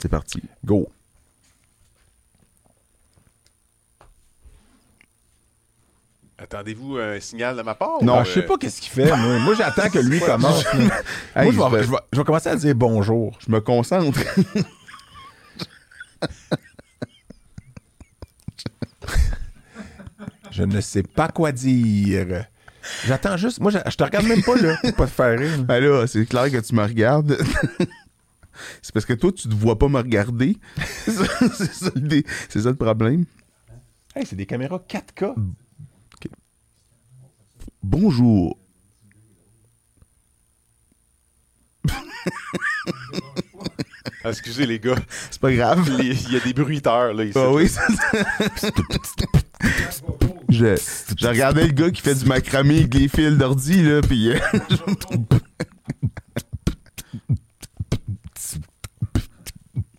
C'est parti. Go. Attendez-vous un signal de ma part? Non, ou, je sais euh, pas qu'est-ce qu'il fait. Moi, Moi, j'attends que lui commence. Hey, moi, je vais, je- je, vais, je vais commencer à dire bonjour. Je me concentre. Je ne sais pas quoi dire. J'attends juste. Moi, je, je te regarde même pas, là, pour pas te faire rire. Ben là, c'est clair que tu me regardes. c'est parce que toi, tu ne vois pas me regarder. c'est ça, le ça problème. Hey, c'est des caméras 4K. Bonjour. ah, excusez les gars, C'est pas grave. Il y a des bruiteurs là ici. Ah oui, ça- je, je regardais le gars qui fait du macramé avec les fils d'ordi, là, puis... euh,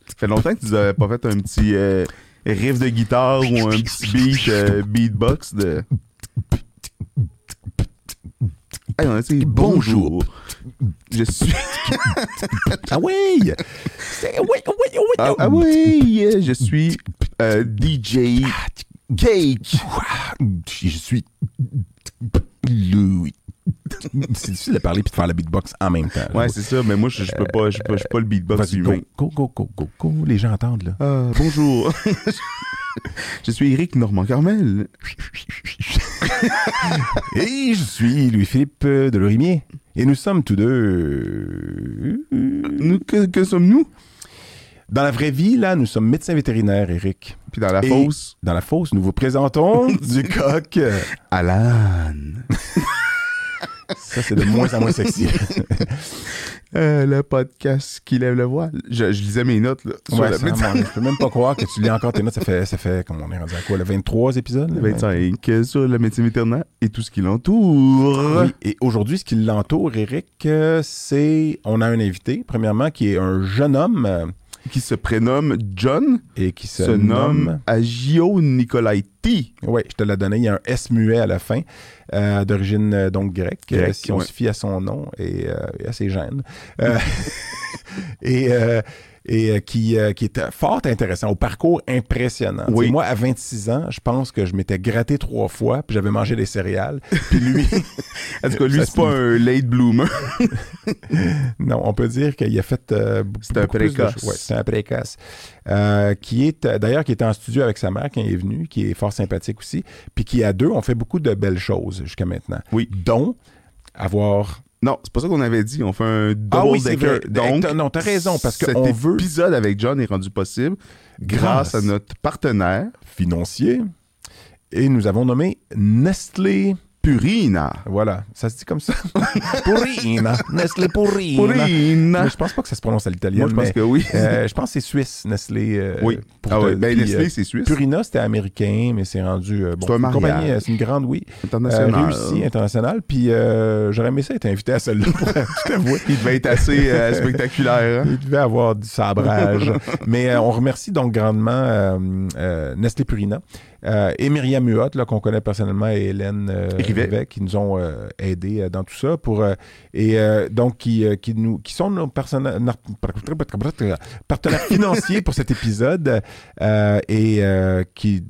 Ça fait longtemps que tu n'avais pas fait un petit euh, riff de guitare ou un petit beat, euh, beatbox de... Hey, on a dit bonjour. Je suis... Ah oui! Ah, ah oui, je suis euh, DJ Cake. Je suis Louis. C'est difficile de parler puis de faire la beatbox en même temps. Ouais, c'est ça, mais moi, je, je peux pas, je, suis pas le beatbox humain. go, go, go, go, go. Les gens entendent, là. Ah, bonjour. je suis Eric Normand-Carmel. Et je suis Louis-Philippe de Lorimier. Et nous sommes tous deux. Nous, que, que sommes-nous? Dans la vraie vie, là, nous sommes médecins vétérinaires, Eric. Puis dans la fosse, Dans la fosse, nous vous présentons du coq. Alan. Ça, c'est de moins en moins sexy. Euh, le podcast qui lève le voile. Je, je lisais mes notes, là. Ouais, la je peux même pas croire que tu lis encore tes notes. Ça fait, ça fait comme on est rendu à quoi, le 23 épisodes? là? 25 euh, sur la médecine vétérinaire et tout ce qui l'entoure. Oui, et aujourd'hui, ce qui l'entoure, Eric, euh, c'est. On a un invité, premièrement, qui est un jeune homme Qui se prénomme John, et qui se, se, nomme Agio Nicolaiti. Oui, je te l'ai donné. Il y a un S muet à la fin, euh, d'origine euh, donc grecque, Grec, euh, si on ouais. se fie à son nom et, et à ses gènes. Et et euh, qui, euh, qui est fort intéressant, au parcours impressionnant. Oui. Moi, à 26 ans, je pense que je m'étais gratté trois fois, puis j'avais mangé des céréales. Puis lui, En tout cas, lui, c'est pas un late bloomer. non, on peut dire qu'il a fait euh, beaucoup C'est un de précoce. choses. Ouais, c'est un précoce. Euh, qui est d'ailleurs qui était en studio avec sa mère quand il est venu, qui est fort sympathique aussi, puis qui à deux ont fait beaucoup de belles choses jusqu'à maintenant. Oui. Dont avoir Non, c'est pas ça qu'on avait dit. On fait un double Ah oui, decker. Donc, T'as- non, t'as raison, parce cet qu'on veut- épisode avec John est rendu possible grâce, Grâce. à notre partenaire financier et nous avons nommé Nestlé. Purina. Voilà, ça se dit comme ça. Purina. Nestlé Purina. Purina. Mais je pense pas que ça se prononce à l'italienne. Moi, je pense mais, que oui. euh, je pense que c'est suisse, Nestlé. euh, oui. pour Ah te- ouais, ben puis, Nestlé, euh, c'est suisse. Purina, c'était américain, mais c'est rendu. euh, bon, C'est un une compagnie, euh, c'est une grande, oui. euh, International. réussie, internationale. Puis euh, j'aurais aimé ça être invité à celle-là. Il devait être assez euh, spectaculaire. hein? Il devait avoir du sabrage. Mais euh, on remercie donc grandement euh, euh, Nestlé Purina euh, et Myriam Muot, là, qu'on connaît personnellement, et Hélène euh, Rivet. Rivet, qui nous ont euh, aidés euh, dans tout ça. Pour, et donc, qui, qui, nous, qui sont nos partenaires financiers pour cet épisode et qui,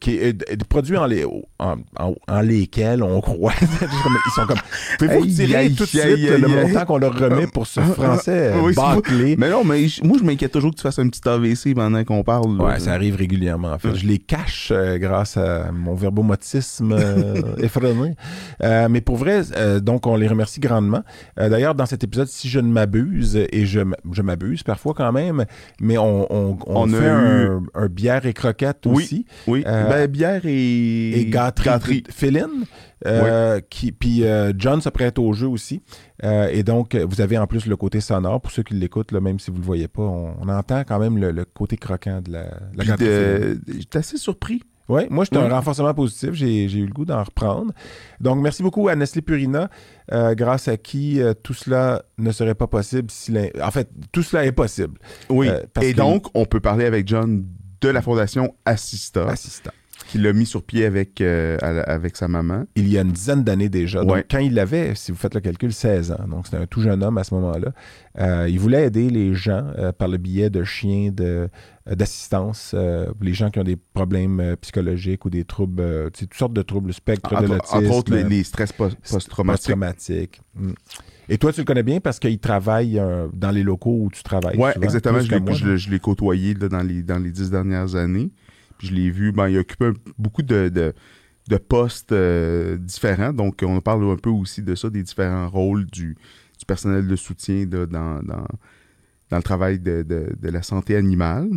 qui est, est produit en, les, en, en- en lesquels on croit. Ils sont comme. Pouvez-vous aïe, tout de suite le montant qu'on leur remet pour ce français euh, Oui, bâclé? Mais non, mais moi, je m'inquiète toujours que tu fasses un petit AVC pendant qu'on parle. là. Ouais, ça arrive régulièrement, en fait. Je les cache euh, grâce à mon verbomotisme euh, effréné. Euh, mais pour vrai, euh, donc, on les remercie grandement. D'ailleurs, dans cet épisode, si je ne m'abuse, et je, m'abuse parfois quand même, mais on, on, on On a fait eu- un, un bière et croquette Oui. aussi. Oui. Ben, bière et. Et gâterie, féline. Euh, qui, puis euh, John se prête au jeu aussi. Euh, et donc, vous avez en plus le côté sonore. Pour ceux qui l'écoutent, là, même si vous ne le voyez pas, on, on entend quand même le, le côté croquant de la, la J'étais assez surpris. Oui, moi, j'étais Ouais. un renforcement positif. J'ai eu le goût d'en reprendre. Donc, merci beaucoup à Nestlé Purina, euh, grâce à qui euh, tout cela ne serait pas possible. Si en fait, tout cela est possible. Oui. Euh, parce et que- donc, on peut parler avec John de la fondation Assista. Assistant. Qui l'a mis sur pied avec, euh, avec sa maman. il y a une dizaine d'années déjà. Donc, quand il avait, si vous faites le calcul, 16 ans, donc c'était un tout jeune homme à ce moment-là, euh, il voulait aider les gens euh, par le biais de chiens de, d'assistance, les gens qui ont des problèmes psychologiques ou des troubles, toutes sortes de troubles, le spectre de Entre, l'autisme. entre autres, les, les stress post- post-traumatiques. post-traumatiques. Mm. Et toi, tu le connais bien parce qu'il travaille euh, dans les locaux où tu travailles. Oui, exactement. Je l'ai, moi, je l'ai- je l'ai côtoyé là, dans, les, dans les dix dernières années. Je l'ai vu, ben, il occupait beaucoup de, postes euh, différents. Donc, on parle un peu aussi de ça, des différents rôles du, du personnel de soutien dans, dans, le travail de la santé animale.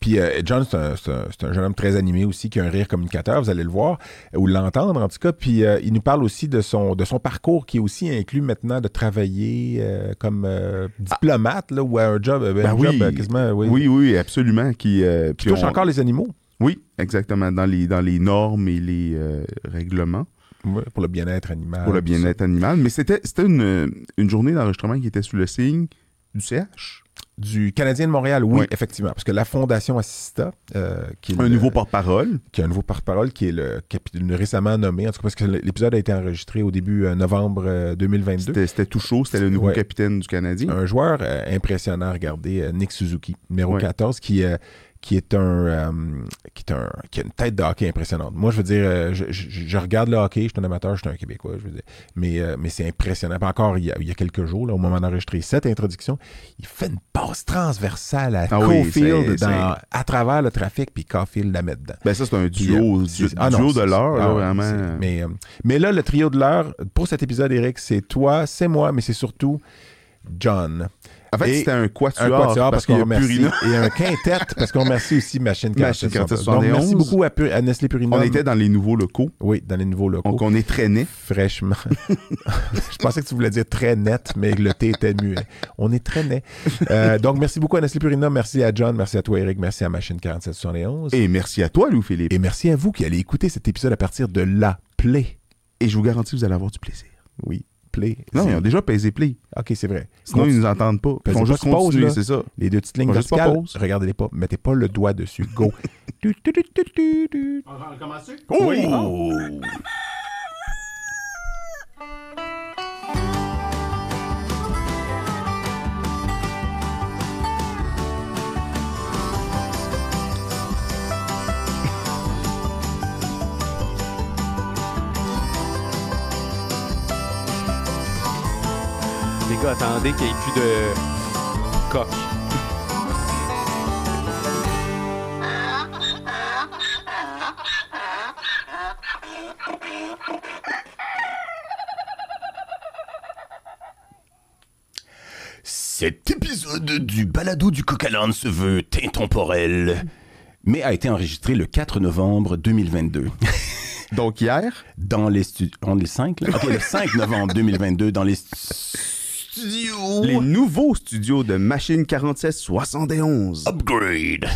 Puis euh, John, c'est un, un- un jeune homme très animé aussi, qui a un rire communicateur, vous allez le voir, euh, ou l'entendre en tout cas. Puis euh, il nous parle aussi de son, de son parcours qui est aussi inclus maintenant de travailler euh, comme diplomate là, ou à un job, euh, Ben un oui. job, quasiment, oui. Oui, oui, absolument. Qui, touche on- encore les animaux Oui, exactement. Dans les, dans les normes et les règlements Ouais, pour le bien-être animal. pour le bien-être animal. Mais c'était, c'était une, une journée d'enregistrement qui était sous le signe du CH. Du Canadien de Montréal, oui, Oui. effectivement. Parce que la Fondation Assista, euh, qui est Un le- nouveau porte-parole. qui a un nouveau porte-parole, qui est le capi- récemment nommé, en tout cas parce que l'épisode a été enregistré au début euh, novembre euh, 2022. C'était, c'était tout chaud. C'était le nouveau Ouais. capitaine du Canadien. Un joueur euh, impressionnant à regarder, euh, Nick Suzuki, numéro Ouais. 14, qui, euh, qui est un, euh, qui est un qui a une tête de hockey impressionnante. Moi, je veux dire, euh, je, je- je regarde le hockey, je suis un amateur, je suis un Québécois, je veux dire. Mais, euh, mais c'est impressionnant. Puis encore, il y, a, il y a quelques jours, là, au moment d'enregistrer cette introduction, il fait une passe transversale à Ah Caulfield dans- à travers le trafic, puis Caulfield la met dedans. Ben ça, c'est un duo, du, ah non, duo de l'heure, ah vraiment. Mais, euh, mais là, le trio de l'heure, pour cet épisode, Eric, c'est toi, c'est moi, mais c'est surtout John. En fait, c'était un quatuor, Un quatuor parce, qu'on remercie. Et un quintet parce qu'on remercie aussi Machine 4771. Donc, 4771. merci beaucoup à, Nestlé Purina. On était dans les nouveaux locaux, Oui, dans les nouveaux locaux. donc on est traîné. Fraîchement. Je pensais que tu voulais dire très net, mais le T était muet. On est très net. Euh, donc, merci beaucoup à Nestlé Purina. Merci à John. Merci à toi, Eric. Merci à Machine 4771. Et merci à toi, Louis-Philippe. Et merci à vous qui allez écouter cet épisode à partir de la Play. Et je vous garantis que vous allez avoir du plaisir. Oui, Play. Non, ils ont déjà pesé play. Ok, c'est vrai. Sinon, ils nous entendent pas. Ils font juste continuer, c'est ça. Les deux petites lignes verticales, pause. regardez-les pas. Mettez pas le doigt dessus. Go. Tu, tu, tu, Les gars, attendez qu'il n'y ait plus de coq. Cet épisode du balado du Cocaland se veut intemporel, mais a été enregistré le 4 novembre 2022. Donc, hier, Dans les studios. On est le 5, là? Ok, le 5 novembre 2022, dans les studios. les nouveaux studios de Machine 4771. Upgrade.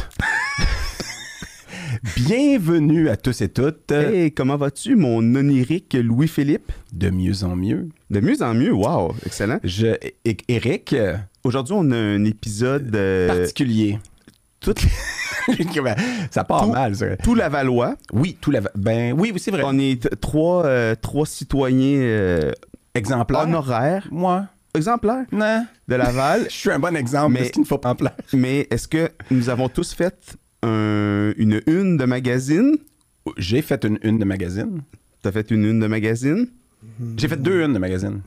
Bienvenue à tous et toutes. Hey, comment vas-tu, mon onirique Louis-Philippe? De mieux en mieux. De mieux en mieux, wow, excellent. Je, Eric, Aujourd'hui, on a un épisode euh, particulier. tout, ça part Tout- mal, ça. tout Lavallois. Oui, tout la. Ben oui, oui, c'est vrai. On est trois, euh, trois citoyens euh, Exemplaire. honoraires, Moi, exemplaires non. de Laval. Je suis un bon exemple Mais- de ce qu'il ne faut pas en place. Mais est-ce que nous avons tous fait un- une une de magazine? J'ai fait une une de magazine. T'as fait une une de magazine? J'ai fait deux une de magazine.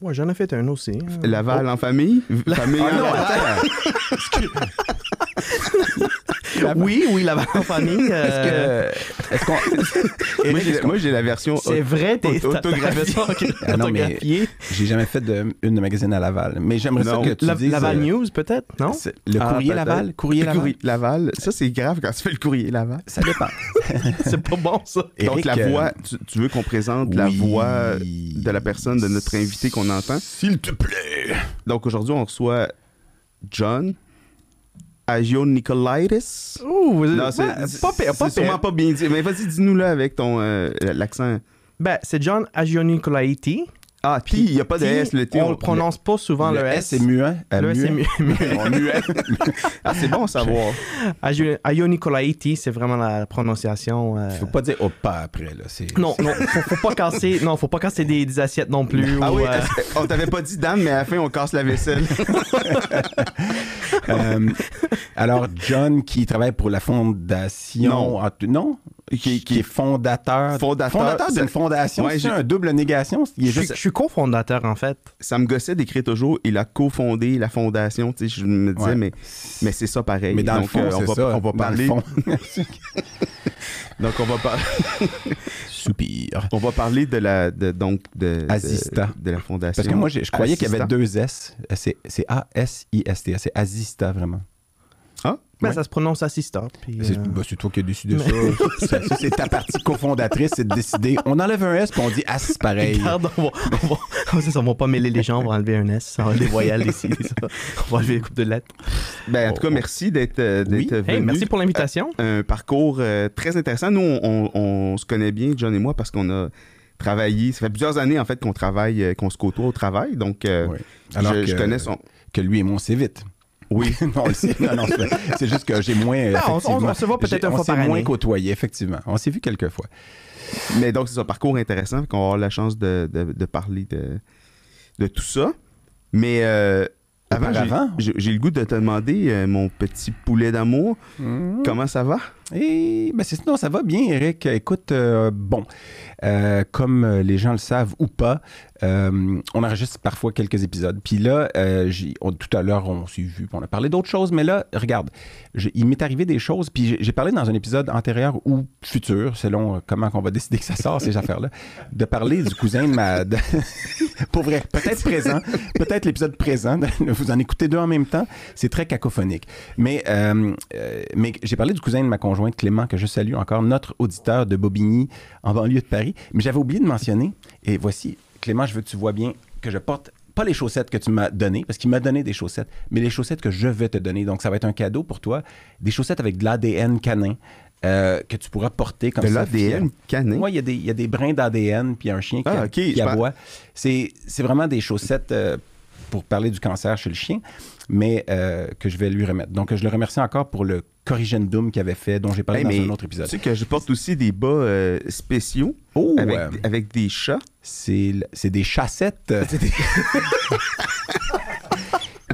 Ouais, j'en ai fait un aussi. hein. Laval en famille? Famille Ah en non, Laval? attends. Oui, oui, Laval en famille. euh, Est-ce qu'on. Moi, j'ai- Moi, j'ai la version c'est vrai, t'es auto- autographiée. Ah non, mais- autographié. J'ai jamais fait de une de magazine à Laval. Mais j'aimerais ça que tu La- dises. Laval euh, News, peut-être, non? c'est- Le Ah, courrier peut-être. Laval? Courrier Laval? courrier Laval. Ça, c'est grave quand tu fais le courrier Laval. Ça dépend. C'est pas bon, ça. Donc, la euh, voix, tu, tu veux qu'on présente la voix de la personne, de notre invité qu'on entend? S'il te plaît. Donc, aujourd'hui, on reçoit John Agio Nicolaitis. Ouh, Non, ouais, c'est pas pire, pas c'est sûrement pas bien dit. Mais vas-y, dis-nous là avec ton euh, l'accent. Ben, c'est John Agioni Colaiti. Ah, T, il n'y a pas de S, le T. on le prononce pas souvent le, le S. S est muet. Le S est muet. Ah, c'est bon à savoir. Ayo- Nicolaiti, c'est vraiment la prononciation. euh, Faut pas dire opa après, là. Non, non, faut, faut pas casser, non, faut pas casser des, des assiettes non plus. Ah ou, oui, euh, on t'avait pas dit Dan, mais à la fin, on casse la vaisselle. Euh, alors, John, qui travaille pour la fondation. Non. Ah, non? Qui, qui est fondateur. Fondateur, d'une ça- fondation. Ouais, c'est un double négation. Il est je, suis, juste. je suis cofondateur en fait. ça me gossait d'écrire toujours. Il a cofondé la fondation. Tu sais, je me disais, Ouais. mais, mais c'est ça pareil. Mais dans le Donc, fond, euh, c'est on va, ça. On va Dans parler. le fond. Donc, on va, par- Soupir. on va parler de la, de, donc, de, de- la fondation. Parce que moi, je, je croyais qu'il y avait deux S. C'est, c'est A-S-I-S-T. C'est Azista, vraiment. Ben, Ouais. ça se prononce assistant. puis, C'est, euh, bah, c'est toi qui as décidé ça. ça. ça, c'est ta partie cofondatrice, c'est de décider. On enlève un S puis on dit As pareil. Regarde, on va, on va, on va- on va pas mêler les gens, on va enlever un S, on va enlever des voyelles ici. ça. On va enlever les coupes de lettres. Ben, en tout cas, merci d'être euh, d'être Oui. venu. Hey, merci pour l'invitation. un parcours euh, très intéressant. Nous, on, on- on se connaît bien, John et moi, parce qu'on a travaillé. Ça fait plusieurs années, en fait, qu'on travaille, euh, qu'on se côtoie au travail. Donc, euh, Oui. Alors je, que, je connais son. que lui et moi, on sait vite. Oui. non, c'est, non, non, c'est, c'est juste que j'ai moins. On- on- effectivement, on se voit peut-être une fois On s'est par moins année. côtoyé, effectivement. On s'est vu quelques fois. Mais donc, c'est un parcours intéressant. qu'on va avoir la chance de, de- de parler de, de tout ça. Mais euh, avant, j'ai- Auparavant. j'ai j'ai le goût de te demander, euh, mon petit poulet d'amour, comment ça va? Et ben c'est non, ça va bien, Eric. Écoute, euh, bon, euh, comme les gens le savent ou pas, euh, on enregistre parfois quelques épisodes. Puis là, euh, tout à l'heure, on s'est vu, on a parlé d'autres choses. Mais là, regarde, il m'est arrivé des choses. Puis j'ai- parlé dans un épisode antérieur ou futur, selon euh, comment on va décider que ça sort ces affaires-là, de parler du cousin de ma. de- Pour vrai, peut-être présent, peut-être l'épisode présent. Vous en écoutez deux en même temps. C'est très cacophonique. Mais, mais j'ai parlé du cousin de ma conjointe Clément, que je salue encore, notre auditeur de Bobigny, en banlieue de Paris. Mais j'avais oublié de mentionner, et voici, Clément, je veux que tu vois bien que je porte pas les chaussettes que tu m'as données, parce qu'il m'a donné des chaussettes, mais les chaussettes que je vais te donner. Donc, ça va être un cadeau pour toi. Des chaussettes avec de l'ADN canin euh, que tu pourras porter comme De ça. l'ADN canin? Oui, il y, a des- il y a des brins d'ADN, puis un chien qui, Ah, ok, qui je aboie. C'est c'est vraiment des chaussettes euh, pour parler du cancer chez le chien, mais euh, que je vais lui remettre. Donc, je le remercie encore pour le corrigendum qu'il avait fait, dont j'ai parlé Hey, dans un autre épisode. Tu sais que je porte aussi des bas euh, spéciaux Oh, avec, euh, avec des chats. c'est des chassettes. euh,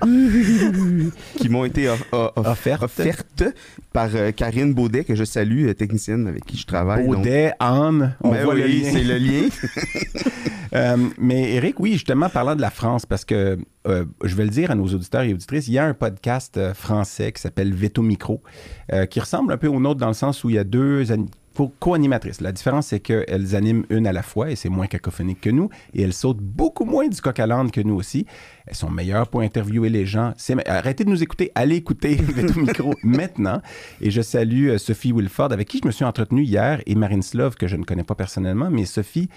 qui m'ont été off- off- Offertes. offertes par euh, Karine Baudet, que je salue, euh, technicienne avec qui je travaille. donc- Baudet, Anne, on Ben voit oui, c'est le lien. Euh, mais Eric, oui, justement, parlant de la France, parce que je vais le dire à nos auditeurs et auditrices, il y a un podcast français qui s'appelle Veto Micro, qui ressemble un peu au nôtre dans le sens où il y a deux co-animatrices. La différence, c'est qu'elles animent une à la fois et c'est moins cacophonique que nous, et elles sautent beaucoup moins du coq à l'âne que nous aussi. Elles sont meilleures pour interviewer les gens. Arrêtez de nous écouter, allez écouter Veto Micro maintenant. Et je salue euh, Sophie Wilford, avec qui je me suis entretenu hier, et Marine Slove, que je ne connais pas personnellement, mais Sophie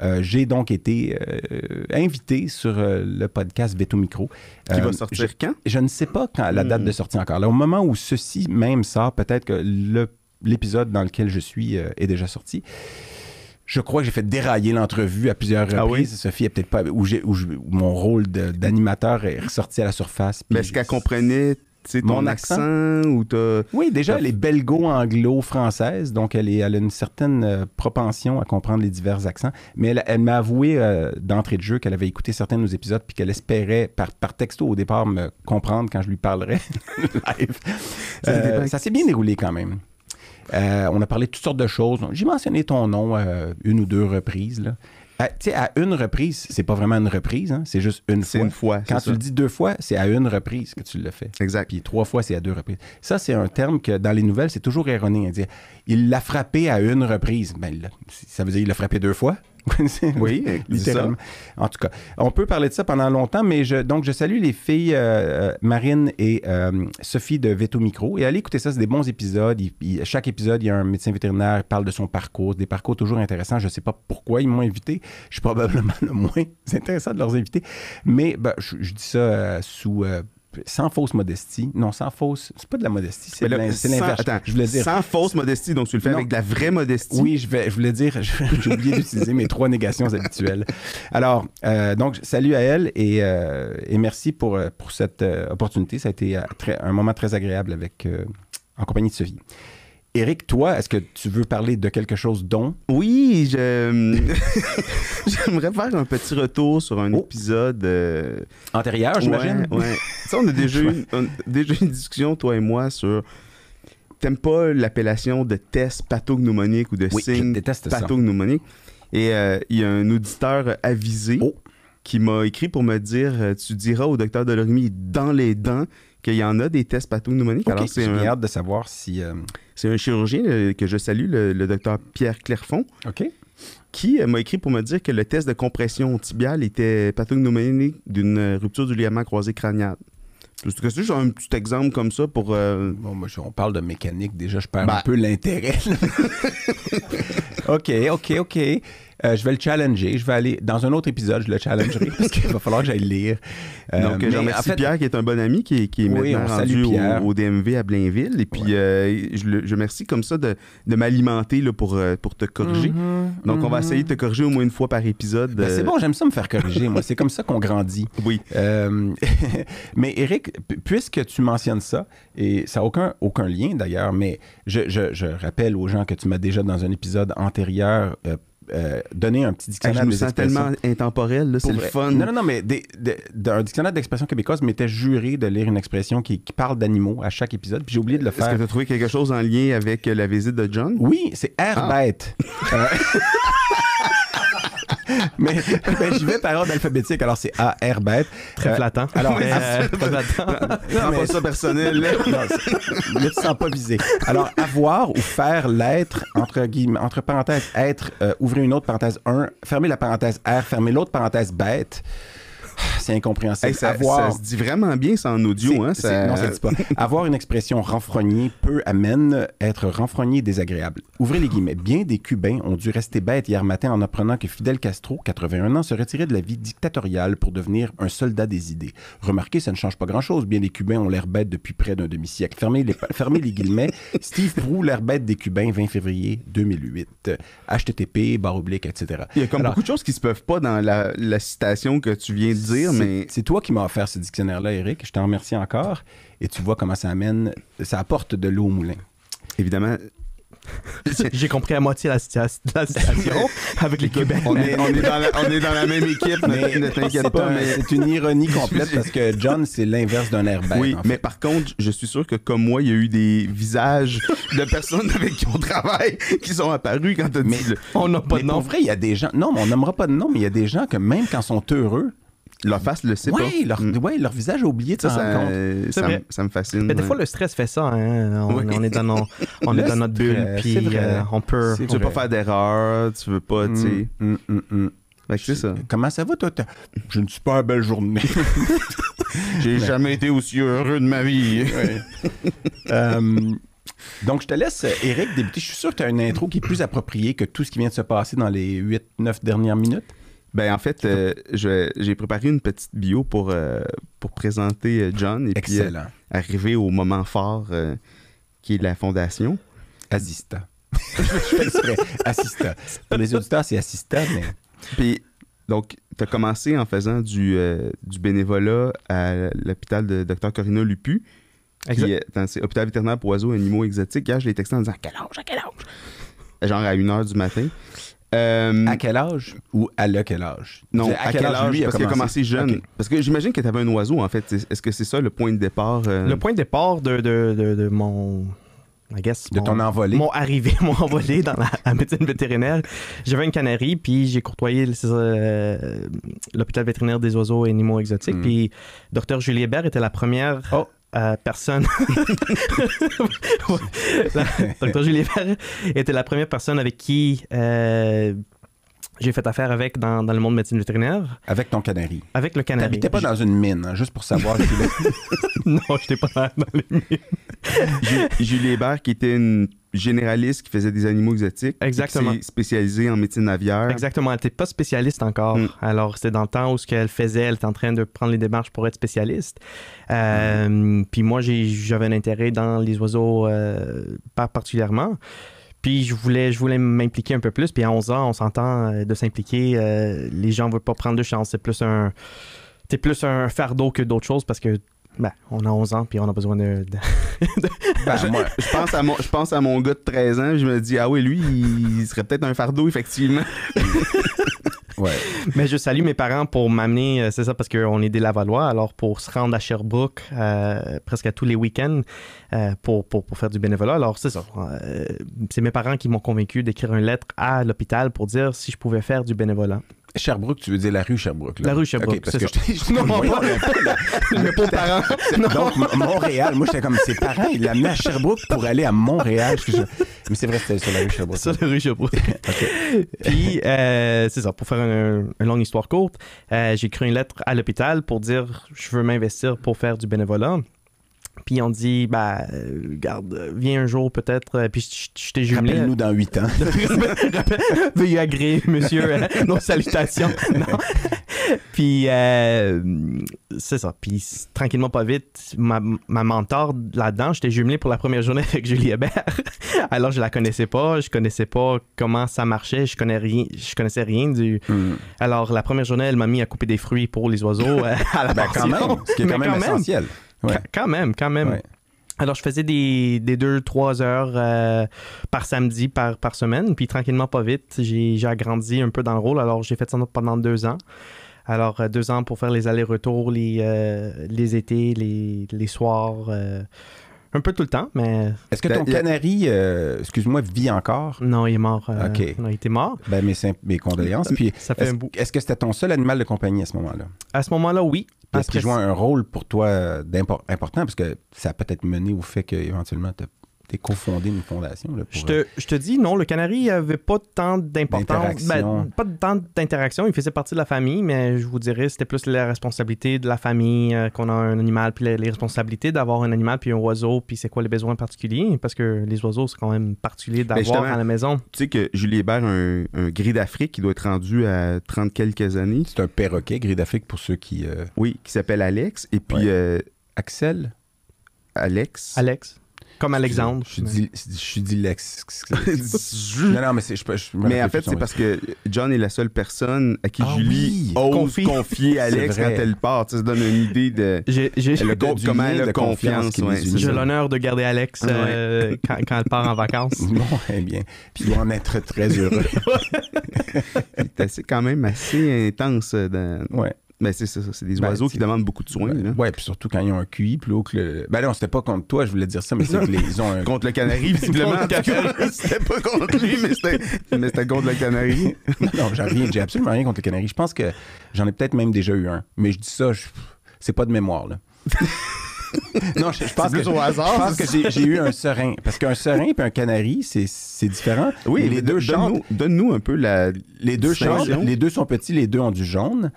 euh, j'ai donc été euh, invité sur euh, le podcast Veto Micro. Qui va sortir je, quand? je ne sais pas quand la date Hmm. de sortie encore. Là, au moment où ceci même sort, peut-être que le- l'épisode dans lequel je suis euh, est déjà sorti. Je crois que j'ai fait dérailler l'entrevue à plusieurs Ah oui? reprises. Sophie est peut-être pas. Où, j'ai- où mon rôle de- d'animateur est ressorti à la surface. Mais est-ce qu'elle comprenait ton Mon accent, ou t'as. oui, déjà, elle est belgo-anglo-française, donc elle, est, elle a une certaine euh, propension à comprendre les divers accents. Mais elle, elle m'a avoué euh, d'entrée de jeu qu'elle avait écouté certains de nos épisodes puis qu'elle espérait, par, par texto au départ, me comprendre quand je lui parlerais live. Euh, ça s'est bien déroulé quand même. Euh, on a parlé de toutes sortes de choses. J'ai mentionné ton nom euh, une ou deux reprises. Là. À, à une reprise, c'est pas vraiment une reprise, hein, c'est juste une fois. une fois. Quand tu le dis deux fois, c'est à une reprise que tu le fais. Exact. Puis trois fois, c'est à deux reprises. Ça, c'est un terme que dans les nouvelles, c'est toujours erroné. à dire il l'a frappé à une reprise. Ben, ça veut dire qu'il l'a frappé deux fois. Oui, littéralement. En tout cas, on peut parler de ça pendant longtemps, mais je, donc je salue les filles euh, euh, Marine et euh, Sophie de Veto Micro. Et allez écouter ça, c'est des bons épisodes. Il- il- chaque épisode, il y a un médecin vétérinaire qui parle de son parcours, des parcours toujours intéressants. Je ne sais pas pourquoi ils m'ont invité. Je suis probablement le moins intéressant de leurs invités. Mais ben, je, je dis ça euh, sous. Sans fausse modestie. Non, sans fausse. C'est pas de la modestie, c'est l'inverse. Attends, Je voulais dire. sans fausse modestie, donc tu le fais Non. avec de la vraie modestie? Oui, je, vais, je voulais dire, j'ai oublié d'utiliser mes trois négations habituelles. Alors, euh, donc, salut à elle et, euh, et merci pour, euh, pour cette euh, opportunité. Ça a été très- un moment très agréable avec, en compagnie de Sophie. Éric, toi, est-ce que tu veux parler de quelque chose dont? Oui, je... j'aimerais faire un petit retour sur un Oh. épisode. euh, antérieur, j'imagine? Ouais, ouais. Tu sais, on a déjà eu, on déjà une discussion, toi et moi, sur. T'aimes pas l'appellation de test pathognomonique ou de Oui, signe pathognomonique? Et euh, il y a un auditeur avisé Oh. qui m'a écrit pour me dire euh, Tu diras au docteur Delormy dans les dents qu'il y en a des tests pathognomoniques. Ok, Alors, c'est j'ai un, hâte de savoir si... euh, c'est un chirurgien euh, que je salue, le, le docteur Pierre Clairfond, OK. qui euh, m'a écrit pour me dire que le test de compression tibiale était pathognomonique d'une rupture du ligament croisé crânial. C'est que c'est juste un petit exemple comme ça pour. euh, Bon, moi, on parle de mécanique. Déjà, je perds Ben- un peu l'intérêt. OK, OK, OK. Euh, je vais le challenger. Je vais aller dans un autre épisode, je le challengerai parce qu'il va falloir que j'aille le lire. Euh, Donc, je remercie en fait, Pierre, qui est un bon ami, qui est, qui est Oui, maintenant rendu au, au DMV à Blainville. Et puis, Ouais. euh, je, je remercie comme ça de, de m'alimenter pour, euh, pour te corriger. Mhm, Donc, on va mhm. essayer de te corriger au moins une fois par épisode. Ben, c'est bon, j'aime ça me faire corriger. Moi, c'est comme ça qu'on grandit. Oui. Mais Eric, pu- puisque tu mentionnes ça, et ça n'a aucun, aucun lien d'ailleurs, mais je, je- je rappelle aux gens que tu m'as déjà dans un épisode antérieur euh, donné un petit Ah, dictionnaire je me des sens tellement intemporel, là, c'est le fun. Non, non, non, mais des- des- d'un dictionnaire d'expression québécoise m'était juré de lire une expression qui, qui parle d'animaux à chaque épisode, puis j'ai oublié de le Est-ce que faire. tu as trouvé quelque chose en lien avec euh, la visite de John? Oui, c'est air Ah. bête. Euh, mais ben, j'y vais par ordre alphabétique, alors c'est A, R bête. Très Euh, flattant. alors, Mais, euh, très flattant. Mais- pas ça personnel. là. Non, c'est- là, tu te sens pas visé. Alors, avoir ou faire l'être, entre guillemets, entre parenthèses, être, euh, ouvrez une autre parenthèse 1, fermez la parenthèse R, fermez l'autre parenthèse bête. C'est incompréhensible. Hey, ça, avoir, ça se dit vraiment bien, ça en audio. Hein, ça- Non, ça se dit pas. Avoir une expression renfrognée peu amène, être renfrogné et désagréable. Ouvrez les guillemets. Bien des Cubains ont dû rester bêtes hier matin en apprenant que Fidel Castro, 81 ans, se retirait de la vie dictatoriale pour devenir un soldat des idées. Remarquez, ça ne change pas grand-chose. Bien des Cubains ont l'air bêtes depuis près d'un demi-siècle. Fermez les, fermez les guillemets. Steve Prou, l'air bête des Cubains, 20 février 2008. HTTP, barre oblique, etc. Il y a comme Alors, beaucoup de choses qui se peuvent pas dans la, la citation que tu viens de dire, c'est- mais C'est toi qui m'as offert ce dictionnaire-là, Eric. Je t'en remercie encore. Et tu vois comment ça amène, ça apporte de l'eau au moulin. évidemment, J'ai compris à moitié la, la situation avec les Cubains. on est, on, est dans la, on est dans la même équipe, Mais ne t'inquiète c'est pas. un- mais... c'est une ironie complète parce que John, c'est l'inverse d'un air bête. Oui, en fait. mais par contre, je suis sûr que comme moi, il y a eu des visages de personnes avec qui on travaille qui sont apparus quand t'as dit Mais- le- On n'a pas Mais de pour nom. vrai, il y a des gens. Non, mais on nommera pas de nom, mais il y a des gens que même quand ils sont heureux, leur face le sait pas. ouais, leur, Mm. ouais, leur visage a oublié de Ça, ça, compte. ça, me- ça me fascine. Mais des fois, le stress fait ça. hein. On, Oui. on est dans, nos- on est Le dans notre bulle, puis euh, on peut. Tu veux pas faire d'erreur, tu veux pas, tu sais. Mm, mm, mm, mm. C'est ça. Comment ça va, toi? J'ai une super belle journée. J'ai jamais été aussi heureux de ma vie. Euh, donc, je te laisse, Eric, débuter. Je suis sûr que tu as une intro qui est plus appropriée que tout ce qui vient de se passer dans les 8-9 dernières minutes. Ben en fait, euh, j'ai préparé une petite bio pour, euh, pour présenter euh, John et puis euh, arriver au moment fort euh, qui est la fondation. Assista. je fais exprès. Assista. Pour les auditeurs, c'est assista, mais. Puis donc, tu as commencé en faisant du, euh, du bénévolat à l'hôpital de Dr Corina Lupu, Exact. qui est dans c'est hôpital vétérinaire pour oiseaux et animaux exotiques. Hier, je l'ai texté en disant à quel âge, à quel âge? Genre à 1h du matin. Euh, À quel âge? Ou à le quel âge? non, à, quel âge, lui Parce qu'il a commencé? jeune. Parce que j'imagine que tu avais un oiseau, en fait. Est-ce que c'est ça le point de départ euh, Le point de départ de, de, de, de mon. I guess, De mon- ton envolée. Mon arrivée, mon envolée dans la, la médecine vétérinaire. J'avais une canarie, puis j'ai courtoyé euh, l'hôpital vétérinaire des oiseaux et animaux exotiques. Mm. Puis Dr. Julie Hébert était la première Oh. Euh, personne. La- Dr. Julie Hébert était la première personne avec qui euh, j'ai fait affaire avec dans, dans le monde de médecine vétérinaire, Avec ton canari. avec le canari. T'habitais pas dans une mine, hein, juste pour savoir. Non, j'étais pas dans, dans les Ju- Julie Hébert, qui était une généraliste qui faisait des animaux exotiques. Exactement. qui spécialisée en médecine aviaire. Exactement, elle n'était pas spécialiste encore. Mm. Alors, c'était dans le temps où ce qu'elle faisait, elle était en train de prendre les démarches pour être spécialiste. Euh, Puis moi, j'avais un intérêt dans les oiseaux euh, pas particulièrement. Puis je voulais, je voulais m'impliquer un peu plus. Puis à 11 ans, on s'entend euh, de s'impliquer. euh, les gens ne veulent pas prendre de chance. C'est plus un, c'est plus un fardeau que d'autres choses parce que ben, on a 11 ans puis on a besoin de, de- Ben, moi, je pense, à mon, je pense à mon gars de 13 ans, je me dis, ah oui, lui, il serait peut-être un fardeau, effectivement. Ouais. Mais je salue mes parents pour m'amener, euh, c'est ça, parce qu'on est des Lavallois, alors pour se rendre à Sherbrooke euh, presque à tous les week-ends euh, pour, pour, pour faire du bénévolat. Alors c'est ça. euh, c'est mes parents qui m'ont convaincu d'écrire une lettre à l'hôpital pour dire si je pouvais faire du bénévolat. Sherbrooke, tu veux dire la rue Sherbrooke. Là? La rue Sherbrooke, Ok, parce c'est que je Non, pas- mes pauvres parents. Donc, Montréal, moi, j'étais comme ses parents, ils l'amenaient à Sherbrooke pour aller à Montréal. Je- Mais c'est vrai, c'était sur la rue Sherbrooke. Sur la rue Sherbrooke. Puis, euh, c'est ça, pour faire un- une longue histoire courte, euh, j'ai écrit une lettre à l'hôpital pour dire je veux m'investir pour faire du bénévolat. Puis on dit, bah, euh, garde, viens un jour peut-être. euh, Puis je, je t'ai jumelé. Rappelle-nous dans huit ans. Veuillez agréer, monsieur, euh, nos salutations. Non. Puis, euh, c'est ça. Puis, tranquillement, pas vite, ma, ma mentor là-dedans, j'étais jumelé pour la première journée avec Julie Hébert. Alors, je la connaissais pas. Je connaissais pas comment ça marchait. Je, connais rien, je connaissais rien du. Hmm. Alors, la première journée, elle m'a mis à couper des fruits pour les oiseaux à la Ben, quand même, ce qui est Mais quand même essentiel. Ouais. Quand- même, quand même. Ouais. Alors, je faisais des, des deux, trois heures euh, par samedi, par, par semaine. Puis, tranquillement, pas vite, j'ai agrandi un peu dans le rôle. Alors, j'ai fait ça pendant deux ans. Alors, euh, deux ans pour faire les allers-retours, les, euh, les étés, les, les soirs. euh, un peu tout le temps, mais Est-ce que ton La- canari, euh, excuse-moi, vit encore? non, il est mort. euh, Ok. non, il était mort. Ben, mes, condoléances. Puis, Ça fait est-ce un bout. est-ce que c'était ton seul animal de compagnie à ce moment-là? À ce moment-là, oui. Est-ce qu'il joue un rôle pour toi important? Parce que ça a peut-être mené au fait qu'éventuellement, tu as cofondé une fondation. Là, pour, Je te, je te dis, non, le canari avait pas tant d'importance. Ben, pas de tant d'interaction. Il faisait partie de la famille, mais je vous dirais, c'était plus la responsabilité de la famille euh, qu'on a un animal, puis les, les responsabilités d'avoir un animal, puis un oiseau, puis c'est quoi les besoins particuliers. Parce que les oiseaux, c'est quand même particulier d'avoir justement, à la maison. Tu sais que Julie Hébert a un, un gris d'Afrique qui doit être rendu à 30 quelques années. C'est un perroquet, gris d'Afrique, pour ceux qui... euh, Oui, qui s'appelle Alex. Et puis, Ouais. euh, Axel? Alex. Alex. Comme Alexandre. Je suis je. Je- non, non, mais c'est... Je, je, je me Mais en fait, c'est parce que John est la seule personne à qui Ah Julie oui, ose confie. confier Alex C'est quand elle part. Tu sais, Ça donne une idée de, J'ai de- du comment elle a confiance ouais, j'ai l'honneur de garder Alex euh, quand, quand elle part en vacances. Bon, eh bien. Puis il va en être très heureux. C'est quand même assez intense. euh, Dans... Ouais. Mais c'est ça, c'est des Ben, oiseaux qui demandent beaucoup de soins. Ouais, puis surtout quand ils ont un QI plus haut que le. Ben non, c'était pas contre toi, je voulais dire ça, mais c'est Non. qu'ils ont un. Contre le canari, visiblement. Le canari. c'était pas contre lui, mais c'était, contre le canari. Non, j'ai rien, j'ai absolument rien contre les canaris. Je pense que j'en ai peut-être même déjà eu un. Mais je dis ça, je- c'est pas de mémoire, là. non, je, je pense que, au hasard, je pense c'est que j'ai, eu un serein. Parce qu'un serein et un canari, c'est, c'est différent. Oui, Mais les deux chantent. donne-nous, un peu la. Les deux chantent. Les deux sont petits, les deux ont du jaune.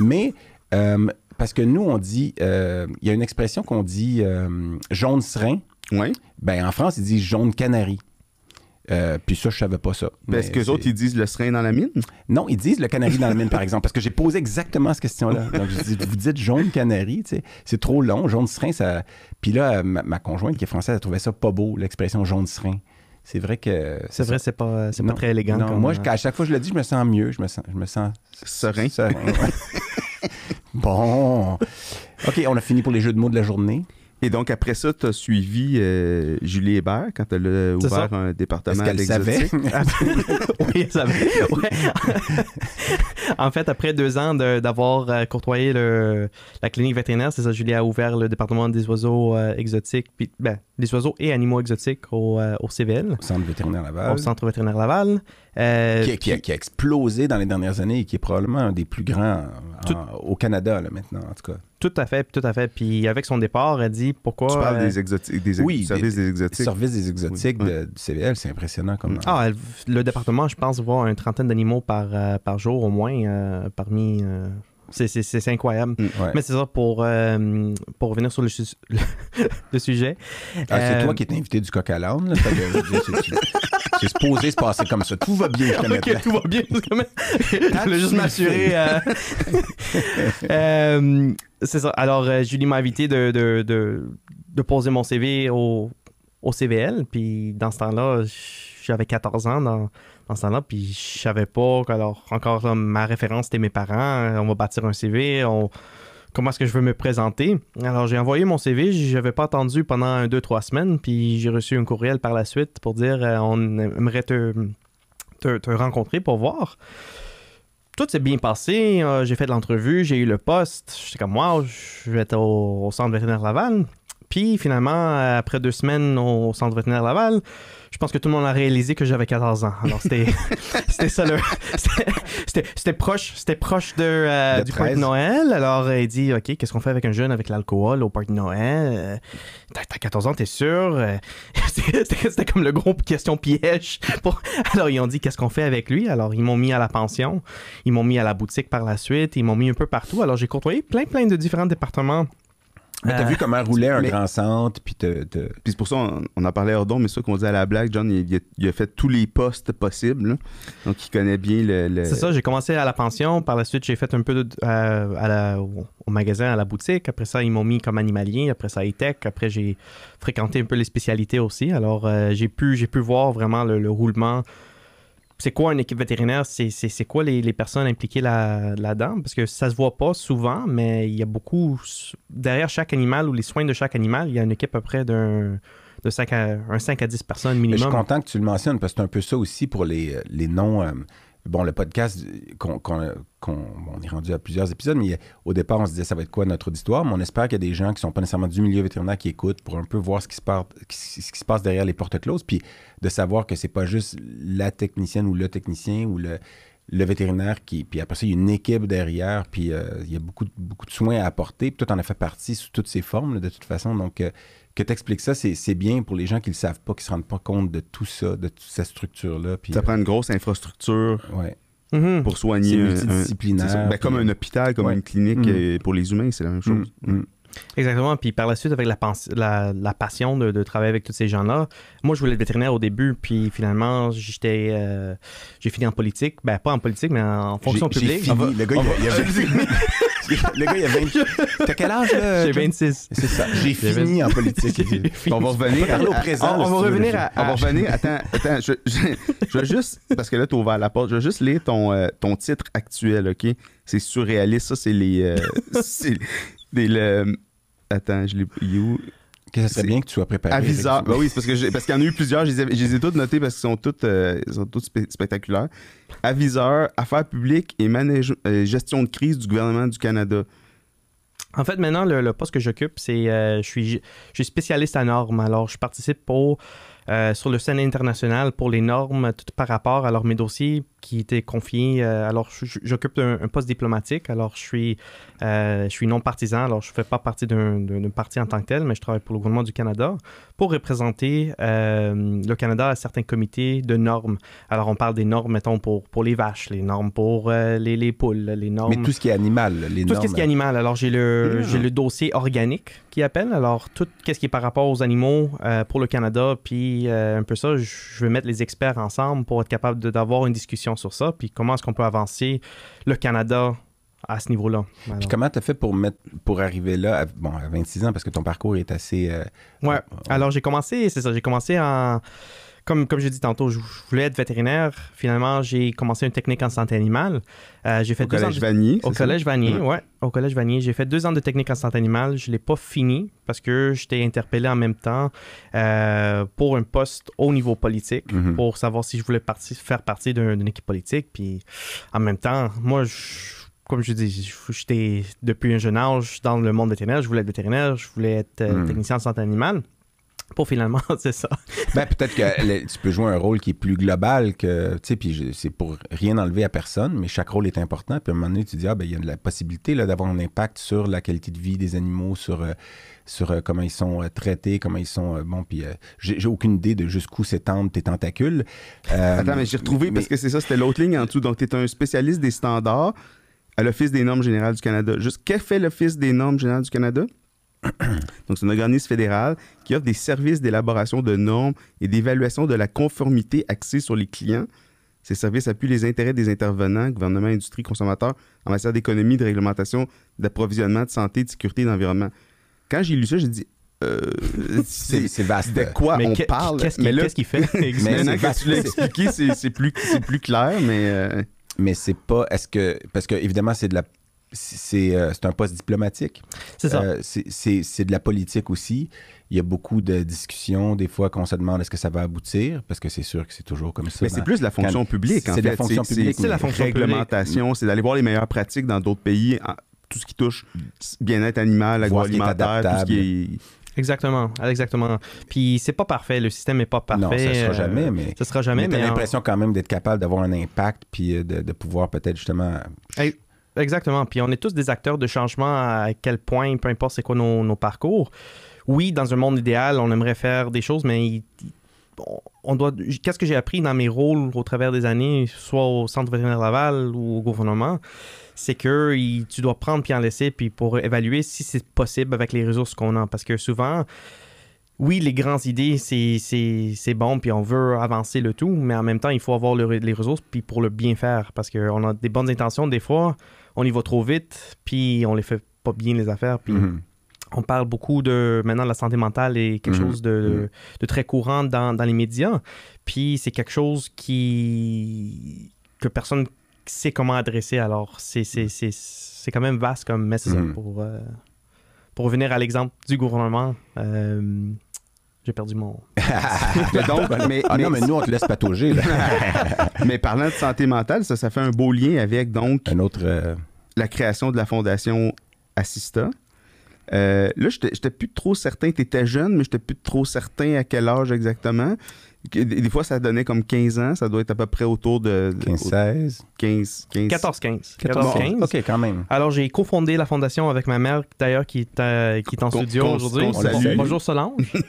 mais euh, parce que nous, on dit. euh, Il y a une expression qu'on dit euh, jaune serein. Oui. Ben, en France, ils disent jaune canari. Euh, puis ça, je savais pas ça. Mais que les autres, ils disent le serin dans la mine? Non, ils disent le canari dans la mine, par exemple, parce que j'ai posé exactement cette question-là. Donc, je dis, vous dites jaune canari, tu sais, c'est trop long, jaune serein, ça... Puis là, ma, ma conjointe qui est française, elle trouvait ça pas beau, l'expression jaune serein. C'est vrai que... C'est vrai, c'est pas, c'est pas très élégant. Non, comme, moi, euh, je- à chaque fois que je le dis, je me sens mieux, je me sens... Je me sens Serein. serein, ouais. bon. OK, on a fini pour les jeux de mots de la journée. Et donc, après ça, tu as suivi euh, Julie Hébert quand elle a ouvert ça. un département Est-ce qu'elle savait? oui, ça va. Ouais. en fait, après deux ans de- d'avoir euh, courtoyé le- la clinique vétérinaire, c'est ça, Julie a ouvert le département des oiseaux euh, exotiques, puis ben, des oiseaux et animaux exotiques au, euh, au CVL, Au Centre vétérinaire Laval. au Centre vétérinaire Laval. Euh, qui, a, qui a- qui a explosé dans les dernières années et qui est probablement un des plus grands en- Tout- au Canada, là, maintenant, en tout cas. Tout à fait, tout à fait. Puis avec son départ, elle dit pourquoi. Tu parles euh, des exotiques, des Oui, des, exotiques. Service des exotiques Oui. de- du CVL, c'est impressionnant comme. Ah, elle- le département, je pense, voit une trentaine d'animaux par, euh, par jour au moins euh, parmi. euh, C'est, c'est, c'est incroyable. Ouais. Mais c'est ça, pour, euh, pour revenir sur le, su- le sujet. Ah, c'est Euh, toi qui es invité du coq à l'âne. c'est- supposé se passer comme ça. Tout va bien jusqu'à maintenant. Tout va bien. je voulais juste m'assurer. euh, euh, c'est ça. Alors, euh, Julie m'a invité de, de, de, de poser mon CV au, au CVL. Puis dans ce temps-là, j'avais 14 ans dans, dans ce temps-là. Puis je savais pas. que- Alors, encore là, ma référence, c'était mes parents. On va bâtir un CV. Comment est-ce que je veux me présenter? Alors, j'ai envoyé mon CV. Je n'avais pas attendu pendant deux, trois semaines. Puis j'ai reçu un courriel par la suite pour dire euh, on aimerait te te, te rencontrer pour voir. Tout s'est bien passé. euh, j'ai fait l'entrevue, j'ai eu le poste. J'étais comme, wow, je vais être au, au centre vétérinaire Laval. Puis finalement, après deux semaines au centre vétérinaire Laval, je pense que tout le monde a réalisé que j'avais 14 ans. Alors c'était c'était ça le c'était- proche c'était proche de, euh, De du party 13. de Noël. Alors il dit OK, qu'est-ce qu'on fait avec un jeune avec l'alcool au party de Noël? Euh, T'as t'as 14 ans, t'es sûr? Euh, C'était comme le gros question piège. Pour- Alors ils ont dit qu'est-ce qu'on fait avec lui? Alors ils m'ont mis à la pension, ils m'ont mis à la boutique par la suite, ils m'ont mis un peu partout. Alors j'ai côtoyé plein plein de différents départements. Mais t'as Euh, vu comment roulait un mais- grand centre, puis te, te- Puis c'est pour ça, on, on en parlait hors d'onde, mais ça qu'on dit à la blague, John, il, il a, il a fait tous les postes possibles. là. Donc, il connaît bien le. le- C'est ça, j'ai commencé à la pension. Par la suite, j'ai fait un peu de, euh, à la- au magasin, à la boutique. Après ça, ils m'ont mis comme animalier. Après ça, e-tech. Après, j'ai fréquenté un peu les spécialités aussi. Alors, euh, j'ai pu, j'ai pu voir vraiment le, le roulement. C'est quoi une équipe vétérinaire? C'est, quoi les, les personnes impliquées là, là-dedans? Parce que ça se voit pas souvent, mais il y a beaucoup... Derrière chaque animal ou les soins de chaque animal, il y a une équipe à peu près d'un, de 5 à, un 5 à 10 personnes Mais je suis minimum. content que tu le mentionnes parce que c'est un peu ça aussi pour les, euh, les noms. euh, bon, le podcast, qu'on, qu'on- qu'on- on est rendu à plusieurs épisodes, mais au départ, on se disait ça va être quoi notre auditoire? Mais on espère qu'il y a des gens qui sont pas nécessairement du milieu vétérinaire qui écoutent pour un peu voir ce qui se passe, ce qui se passe derrière les portes closes, puis de savoir que c'est pas juste la technicienne ou le technicien ou le, vétérinaire qui. Puis après ça, il y a une équipe derrière, puis euh, il y a beaucoup, beaucoup de soins à apporter. Puis toi, en as fait partie sous toutes ces formes, de toute façon. Donc, euh, que tu expliques ça, c'est c'est bien pour les gens qui ne le savent pas, qui ne se rendent pas compte de tout ça, de toute cette structure-là. Puis, Ça prend une grosse infrastructure euh, ouais. Mhm. pour soigner. C'est un- un- multidisciplinaire. Ben, comme un hôpital, comme Ouais. une clinique Mm. euh, pour les humains, c'est la même chose. Mm, mm. Exactement. Puis par la suite, avec la, pens- la, la passion de, de travailler avec tous ces gens-là, moi, je voulais être vétérinaire au début, puis finalement, j'étais, euh, j'ai fini en politique. Ben, pas en politique, mais en fonction publique. fini. On va- Le gars, il a- il a- le gars, il a 20. T'as quel âge, là? J'ai John? 26. C'est ça. J'ai J'ai fini en politique. On va revenir. On va parler au présent. on- va veux, revenir à- On va revenir. Attends, attends. Je, je- je vais juste. Parce que là, tu as ouvert la porte. Je vais juste lire ton, euh, ton titre actuel, OK? C'est surréaliste. Ça, c'est les. euh, c'est des. le- attends, je l'ai. où? Que ça serait bien que tu sois préparé. Aviseur. Ben oui, c'est parce que j'ai- parce qu'il y en a eu plusieurs. Je les, ai- je les ai toutes notées parce qu'ils sont toutes, euh, ils sont toutes spectaculaires. Aviseur, affaires publiques et manage- euh, gestion de crise du gouvernement du Canada. En fait, maintenant, le, le poste que j'occupe, c'est euh, je suis je suis spécialiste à normes. Alors, je participe au, euh, sur le scène international pour les normes tout par rapport à alors, mes dossiers qui étaient confiés. euh, alors, j'occupe un, un poste diplomatique. Alors, je suis, euh, je suis non partisan. Alors, je ne fais pas partie d'un parti en tant que tel, mais je travaille pour le gouvernement du Canada pour représenter le Canada à certains comités de normes. Alors, on parle des normes, mettons, pour, pour les vaches, les normes pour les, les poules, les normes. Mais tout ce qui est animal, les Tout normes. ce qui est animal. Alors, j'ai le, j'ai le dossier organique qui appelle. Alors, tout ce qui est par rapport aux animaux euh, pour le Canada, puis euh, un peu ça, je vais mettre les experts ensemble pour être capable d'avoir une discussion sur ça, puis comment est-ce qu'on peut avancer le Canada à ce niveau-là? Puis comment tu as fait pour, mettre, pour arriver là, à, bon, à 26 ans, parce que ton parcours est assez... euh, Ouais. Alors, j'ai commencé, c'est ça, j'ai commencé en. Comme, comme j'ai dit tantôt, je voulais être vétérinaire. Finalement, j'ai commencé une technique en santé animale. Euh, j'ai fait Au deux ans collège de- Vanier. Au ça? collège Vanier, Ouais. ouais. Au collège Vanier, j'ai fait deux ans de technique en santé animale. Je l'ai pas fini parce que j'étais interpellé en même temps euh, pour un poste au niveau politique, Mhm. pour savoir si je voulais partie- faire partie d'un- d'une équipe politique. Puis en même temps, moi, je- comme je dis, j'étais depuis un jeune âge dans le monde vétérinaire. Je voulais être vétérinaire, je voulais être euh, Mhm. technicien en santé animale. Pour finalement, c'est ça. Ben, peut-être que le- tu peux jouer un rôle qui est plus global que, tu sais, puis c'est pour rien enlever à personne, mais chaque rôle est important. Puis à un moment donné, tu dis, ah, ben, il y a de la possibilité là, d'avoir un impact sur la qualité de vie des animaux, sur, euh, sur euh, comment ils sont euh, traités, comment ils sont, euh, bon, puis euh, j'ai j'ai aucune idée de jusqu'où s'étendent tes tentacules. Euh, Attends, mais j'ai retrouvé parce que c'est ça, c'était l'autre ligne en dessous. Donc, tu es un spécialiste des standards. à l'Office des normes générales du Canada. Juste, qu'est fait l'Office des normes générales du Canada? Donc, c'est un organisme fédéral qui offre des services d'élaboration de normes et d'évaluation de la conformité axée sur les clients. Ces services appuient les intérêts des intervenants, gouvernement, industrie, consommateurs, en matière d'économie, de réglementation, d'approvisionnement, de santé, de sécurité, d'environnement. Quand j'ai lu ça, j'ai dit, euh, C'est c'est vaste. de quoi Mais on que- parle? qu'est-ce qu'il mais là, qu'est-ce qu'il fait? Mais maintenant c'est que tu l'as expliqué, c'est c'est plus, c'est plus clair, mais... euh, Mais c'est pas. Est-ce que. Parce que, évidemment, c'est de la. C'est euh, c'est un poste diplomatique. C'est ça. Euh, c'est- c'est c'est de la politique aussi. Il y a beaucoup de discussions, des fois, qu'on se demande est-ce que ça va aboutir, parce que c'est sûr que c'est toujours comme ça. Mais c'est plus de la fonction quand- publique, en c'est fait. de la fonction publique, C'est la fonction publique. réglementation, c'est d'aller voir les meilleures pratiques dans d'autres pays, en- tout ce qui touche bien-être animal, Voir ce qui est agroalimentaire, tout ce qui est... Exactement, exactement. Puis c'est pas parfait, le système est pas parfait. Non, ça sera euh, jamais, mais. Ça sera jamais, mais t'as mais en- l'impression quand même d'être capable d'avoir un impact, puis de, de pouvoir peut-être justement. Exactement. Puis on est tous des acteurs de changement à quel point, peu importe c'est quoi nos, nos parcours. Oui, dans un monde idéal, on aimerait faire des choses, mais on- doit. Qu'est-ce que j'ai appris dans mes rôles au travers des années, soit au Centre vétérinaire Laval ou au gouvernement, c'est que tu dois prendre puis en laisser puis pour évaluer si c'est possible avec les ressources qu'on a. Parce que souvent, oui, les grandes idées, c'est- bon, puis on veut avancer le tout, mais en même temps, il faut avoir le- les ressources puis pour le bien faire. Parce qu'on a des bonnes intentions, des fois, on y va trop vite, puis on les fait pas bien les affaires. Puis Mhm. on parle beaucoup de maintenant la santé mentale est quelque Mhm. chose de, de très courant dans, dans les médias. Puis c'est quelque chose qui que personne sait comment adresser. Alors c'est quand même vaste comme message Mhm. pour euh, pour revenir à l'exemple du gouvernement. euh, j'ai perdu mon. Mais donc, mais, Ah mais- non, mais nous, on te laisse patauger. Là. mais parlant de santé mentale, ça, ça fait un beau lien avec donc un autre. euh, la création de la fondation Assista. Euh, là, j'étais j'étais plus trop certain. Tu étais jeune, mais j'étais plus trop certain à quel âge exactement. Des fois, ça donnait comme 15 ans. Ça doit être à peu près autour de, de- 15-16. 15, 15. 14-15. 14-15. 14-15. OK, quand même. Alors, j'ai cofondé la fondation avec ma mère, d'ailleurs, qui est, euh, qui est en studio aujourd'hui. Bonjour Solange.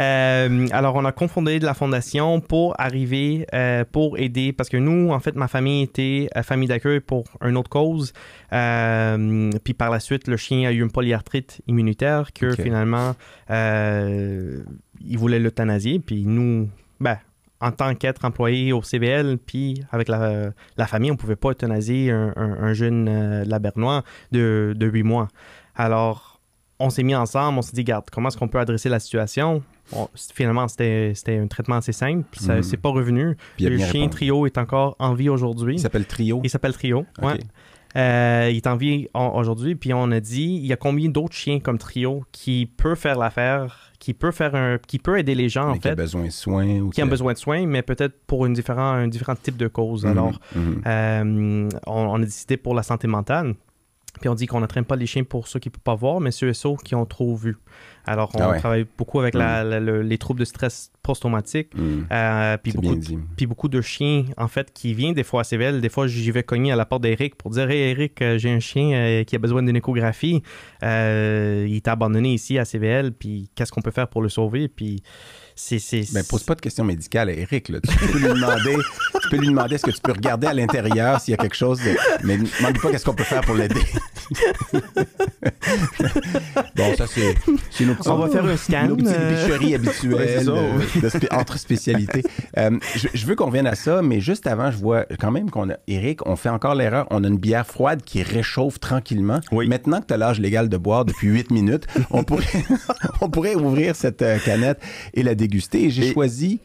Euh, alors, on a cofondé la fondation pour arriver, euh, pour aider, parce que nous, en fait, ma famille était famille d'accueil pour une autre cause. Euh, puis par la suite, le chien a eu une polyarthrite immunitaire que finalement, euh, il voulait l'euthanasier. Puis nous, ben, en tant qu'être employé au CBL, puis avec la, la famille, on pouvait pas euthanasier un, un- un jeune euh, labernois de, de 8 mois. Alors, on s'est mis ensemble, on s'est dit, garde, comment est-ce qu'on peut adresser la situation? On- finalement, c'était un traitement assez simple, puis ça Mhm. c'est pas revenu. Puis Le chien répondu. Trio est encore en vie aujourd'hui. Il s'appelle Trio. Il s'appelle Trio. Ouais. Euh, il est en vie aujourd'hui, puis on a dit, il y a combien d'autres chiens comme Trio qui peut faire l'affaire, qui peut faire un, qui peut aider les gens en mais qui a fait, besoin de soins. Ou qui ont besoin de soins, mais peut-être pour une différent, un différent type de cause. Mhm, Alors, mhm. euh, on, on a décidé pour la santé mentale. Puis on dit qu'on n'entraîne pas les chiens pour ceux qui ne peuvent pas voir, mais ceux et ceux qui ont trop vu. Alors, on Ah ouais. travaille beaucoup avec la- la- le- les troubles de stress post-traumatique. Mhm. euh, puis beaucoup puis beaucoup de chiens, en fait, qui viennent des fois à CVL. Des fois, j'y vais cogner à la porte d'Eric pour dire Hey Eric, euh, j'ai un chien euh, qui a besoin d'une échographie. Euh, il est abandonné ici à CVL, puis qu'est-ce qu'on peut faire pour le sauver? Puis c'est. c'est Ben, pose pas de questions médicales à Eric. Là. Tu peux lui demander, peux lui demander est-ce que tu peux regarder à l'intérieur s'il y a quelque chose. de- Mais demande pas qu'est-ce qu'on peut faire pour l'aider. bon, ça c'est, c'est nos petits- On va faire un scan. Nos petites euh, bicheries habituelles c'est ça, oui. de spé- entre spécialités. Euh, je, je veux qu'on revienne à ça, mais juste avant, je vois quand même qu'on a, Eric, on fait encore l'erreur. On a une bière froide qui réchauffe tranquillement. Oui. Maintenant que tu as l'âge légal de boire depuis 8 minutes, on pourrait, on pourrait ouvrir cette euh, canette et la déguster. Et j'ai Et- choisi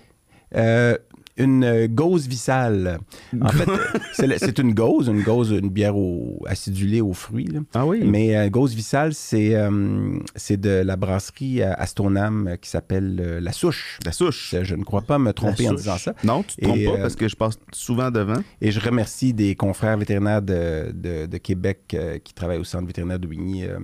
euh, une euh, gauze vissale. En fait, c'est le- c'est une gauze, une gauze, une bière au, acidulée aux fruits. là. Ah oui. Mais euh, Gauze Vissal, c'est euh, c'est de la brasserie à Astonam euh, qui s'appelle euh, La Souche. La souche. Je ne crois pas me tromper en disant ça. Non, tu te trompes Et, pas euh, parce que je passe souvent devant. Et je remercie des confrères vétérinaires de, de- de Québec euh, qui travaillent au centre vétérinaire de Wigny, euh,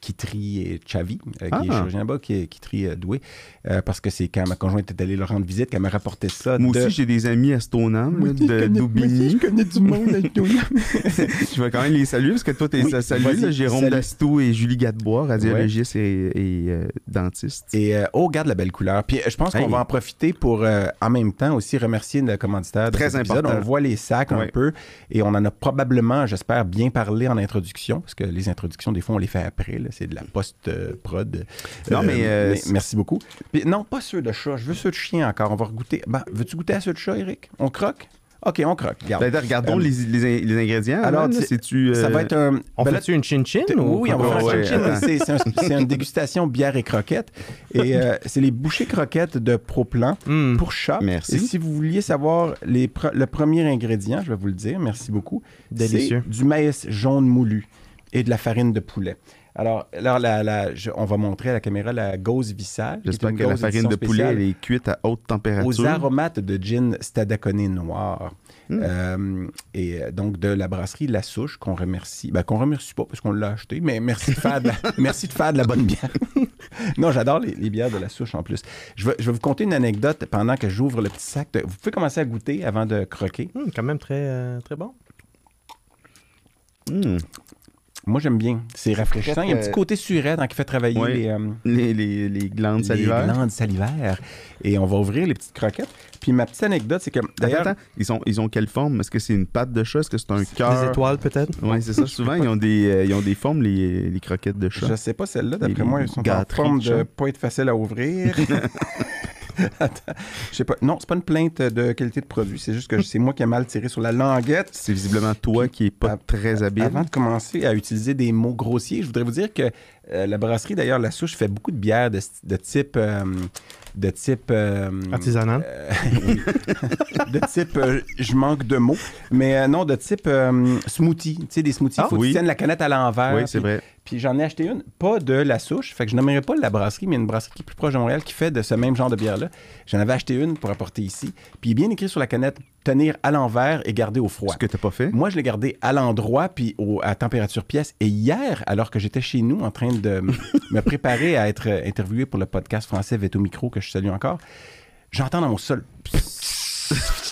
Kitry et Chavi, euh, qui est Ah. chirurgien là-bas, qui est euh, doué, euh, parce que c'est quand ma conjointe est allée leur rendre visite qu'elle m'a rapporté ça Moi de aussi, j'ai des amis à Stoneham, de connais- d'Aubigny. je connais du monde à Stoneham. Je vais quand même les saluer parce que toi, salue, vas-y, là, Jérôme salut. Dastou et Julie Gadebois, radiologiste et, et, euh, dentiste. Et euh, oh, regarde la belle couleur. Puis euh, je pense qu'on va en profiter pour euh, en même temps aussi remercier le commanditaire de Très cet épisode. important. On voit les sacs un peu et on en a probablement, j'espère, bien parlé en introduction parce que les introductions, des fois, on les fait après. C'est de la post-prod. Non, mais, euh, merci beaucoup. Puis, non, pas ceux de chat. Je veux ceux de chien encore. On va goûter. Ben, veux-tu goûter à ceux de chat, Eric? On croque? OK, on croque. Regarde. Ben, regardons Euh, les, les, les ingrédients. alors, tu-. Ça va être un. On ben fait-tu une chin-chin? Ou Oui, on va Ouais, faire un chin-chin. C'est c'est un- c'est une dégustation bière et croquettes. Et euh, c'est les bouchées croquettes de Proplan Hmm. pour chat. Merci. Et si vous vouliez savoir les pre- le premier ingrédient, je vais vous le dire, merci beaucoup. Délicieux. Du maïs jaune moulu et de la farine de poulet. Alors, alors la- la- je- on va montrer à la caméra la gauze est J'espère que la farine de poulet elle est cuite à haute température. aux aromates de gin Stadacone noir. Hmm. Euh, et euh, donc de la brasserie La Souche qu'on remercie. Ben, qu'on remercie pas parce qu'on l'a acheté, mais merci de faire de la, merci de, faire de la bonne bière. non, j'adore les, les bières de La Souche en plus. Je vais, je vais vous conter une anecdote pendant que j'ouvre le petit sac. de- vous pouvez commencer à goûter avant de croquer. Hmm, quand même très, euh, très bon. Hmm. Moi, j'aime bien. C'est rafraîchissant. Il y a un petit côté surette hein, qui fait travailler Ouais. les, euh, Les, les, les glandes les salivaires. glandes salivaires. Et on va ouvrir les petites croquettes. Puis ma petite anecdote, c'est que D'ailleurs, ils, sont, ils ont quelle forme? Est-ce que c'est une patte de chat? Est-ce que c'est un Des cœur? étoiles, peut-être? Oui, c'est ça. Souvent, ils ont des, euh, ils ont des formes, les, les croquettes de chat. Je sais pas celle-là, d'après Les moi, elles sont en forme de de pas être facile à ouvrir. Attends, je sais pas. Non, c'est pas une plainte de qualité de produit, c'est juste que c'est moi qui ai mal tiré sur la languette. C'est visiblement toi qui est pas très habile. Avant de commencer à utiliser des mots grossiers, je voudrais vous dire que euh, la brasserie, d'ailleurs, La Souche, fait beaucoup de bières de, de type... euh, de type... euh, Artisanal. euh, oui. de type, euh, je manque de mots, mais euh, non, de type euh, smoothie. Tu sais, des smoothies, il Ah, faut que oui. tu tiennes la canette à l'envers. oui, c'est vrai. Puis j'en ai acheté une, pas de la souche, fait que je nommerai pas la brasserie, mais une brasserie qui est plus proche de Montréal qui fait de ce même genre de bière-là. J'en avais acheté une pour apporter ici. Puis il est bien écrit sur la canette tenir à l'envers et garder au froid. Ce que t'as pas fait. Moi, je l'ai gardé à l'endroit puis au- à température pièce. Et hier, alors que j'étais chez nous en train de me préparer à être euh, interviewé pour le podcast français Veto Micro, que je salue encore, j'entends dans mon sol.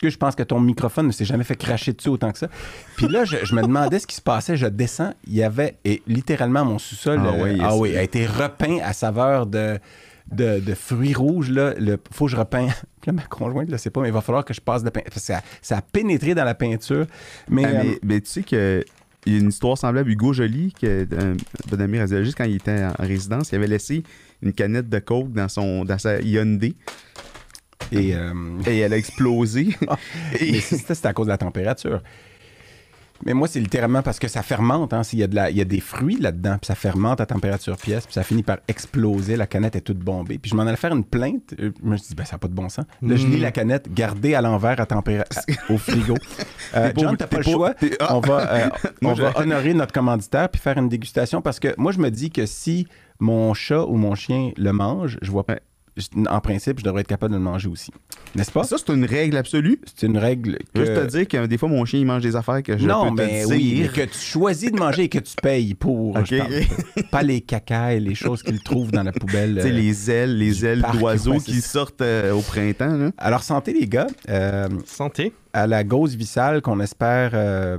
Que je pense que ton microphone ne s'est jamais fait cracher dessus autant que ça? Puis là, je, je me demandais ce qui se passait. Je descends. Il y avait et littéralement mon sous-sol Ah euh, oui, ah c'est- oui, a été repeint à saveur de, de, de fruits rouges. Là. Le, faut que je repeins. Là, ma conjointe ne le sait pas, mais il va falloir que je passe de peinture. Ça, ça a pénétré dans la peinture. Mais, Ah, euh, mais, tu sais que il y a une histoire semblable. Hugo Joly, qui est un bon ami radiologiste, quand il était en résidence, il avait laissé une canette de coke dans, son, dans sa Hyundai et, euh, et elle a explosé. et, mais ça, c'est à cause de la température. Mais moi, c'est littéralement parce que ça fermente. Hein. S'il y, a de la- il y a des fruits là-dedans, puis ça fermente à température pièce, puis ça finit par exploser. La canette est toute bombée. Puis je m'en allais faire une plainte. Euh, Je me suis dit, ben, ça n'a pas de bon sens. Là, je lis Mm. la canette, gardée à l'envers à tempéra- à- au frigo. Euh, John, t'as pas le choix. ah. On va, euh, Moi, on va je- honorer notre commanditaire puis faire une dégustation parce que moi, je me dis que si mon chat ou mon chien le mange, je vois Ouais. En principe, je devrais être capable de le manger aussi. N'est-ce pas? ça, c'est une règle absolue? C'est une règle que... Juste te dire que des fois, mon chien, il mange des affaires que je non, peux mais te oui, mais dire. que tu choisis de manger et que tu payes pour. Ok. je parle. Pas les caca et les choses qu'ils trouvent dans la poubelle. Tu sais, euh. les ailes, les ailes d'oiseaux ouais, qui sortent euh, au printemps. Là. Alors, santé, les gars. Euh, Santé. à la gauze vissale qu'on espère euh,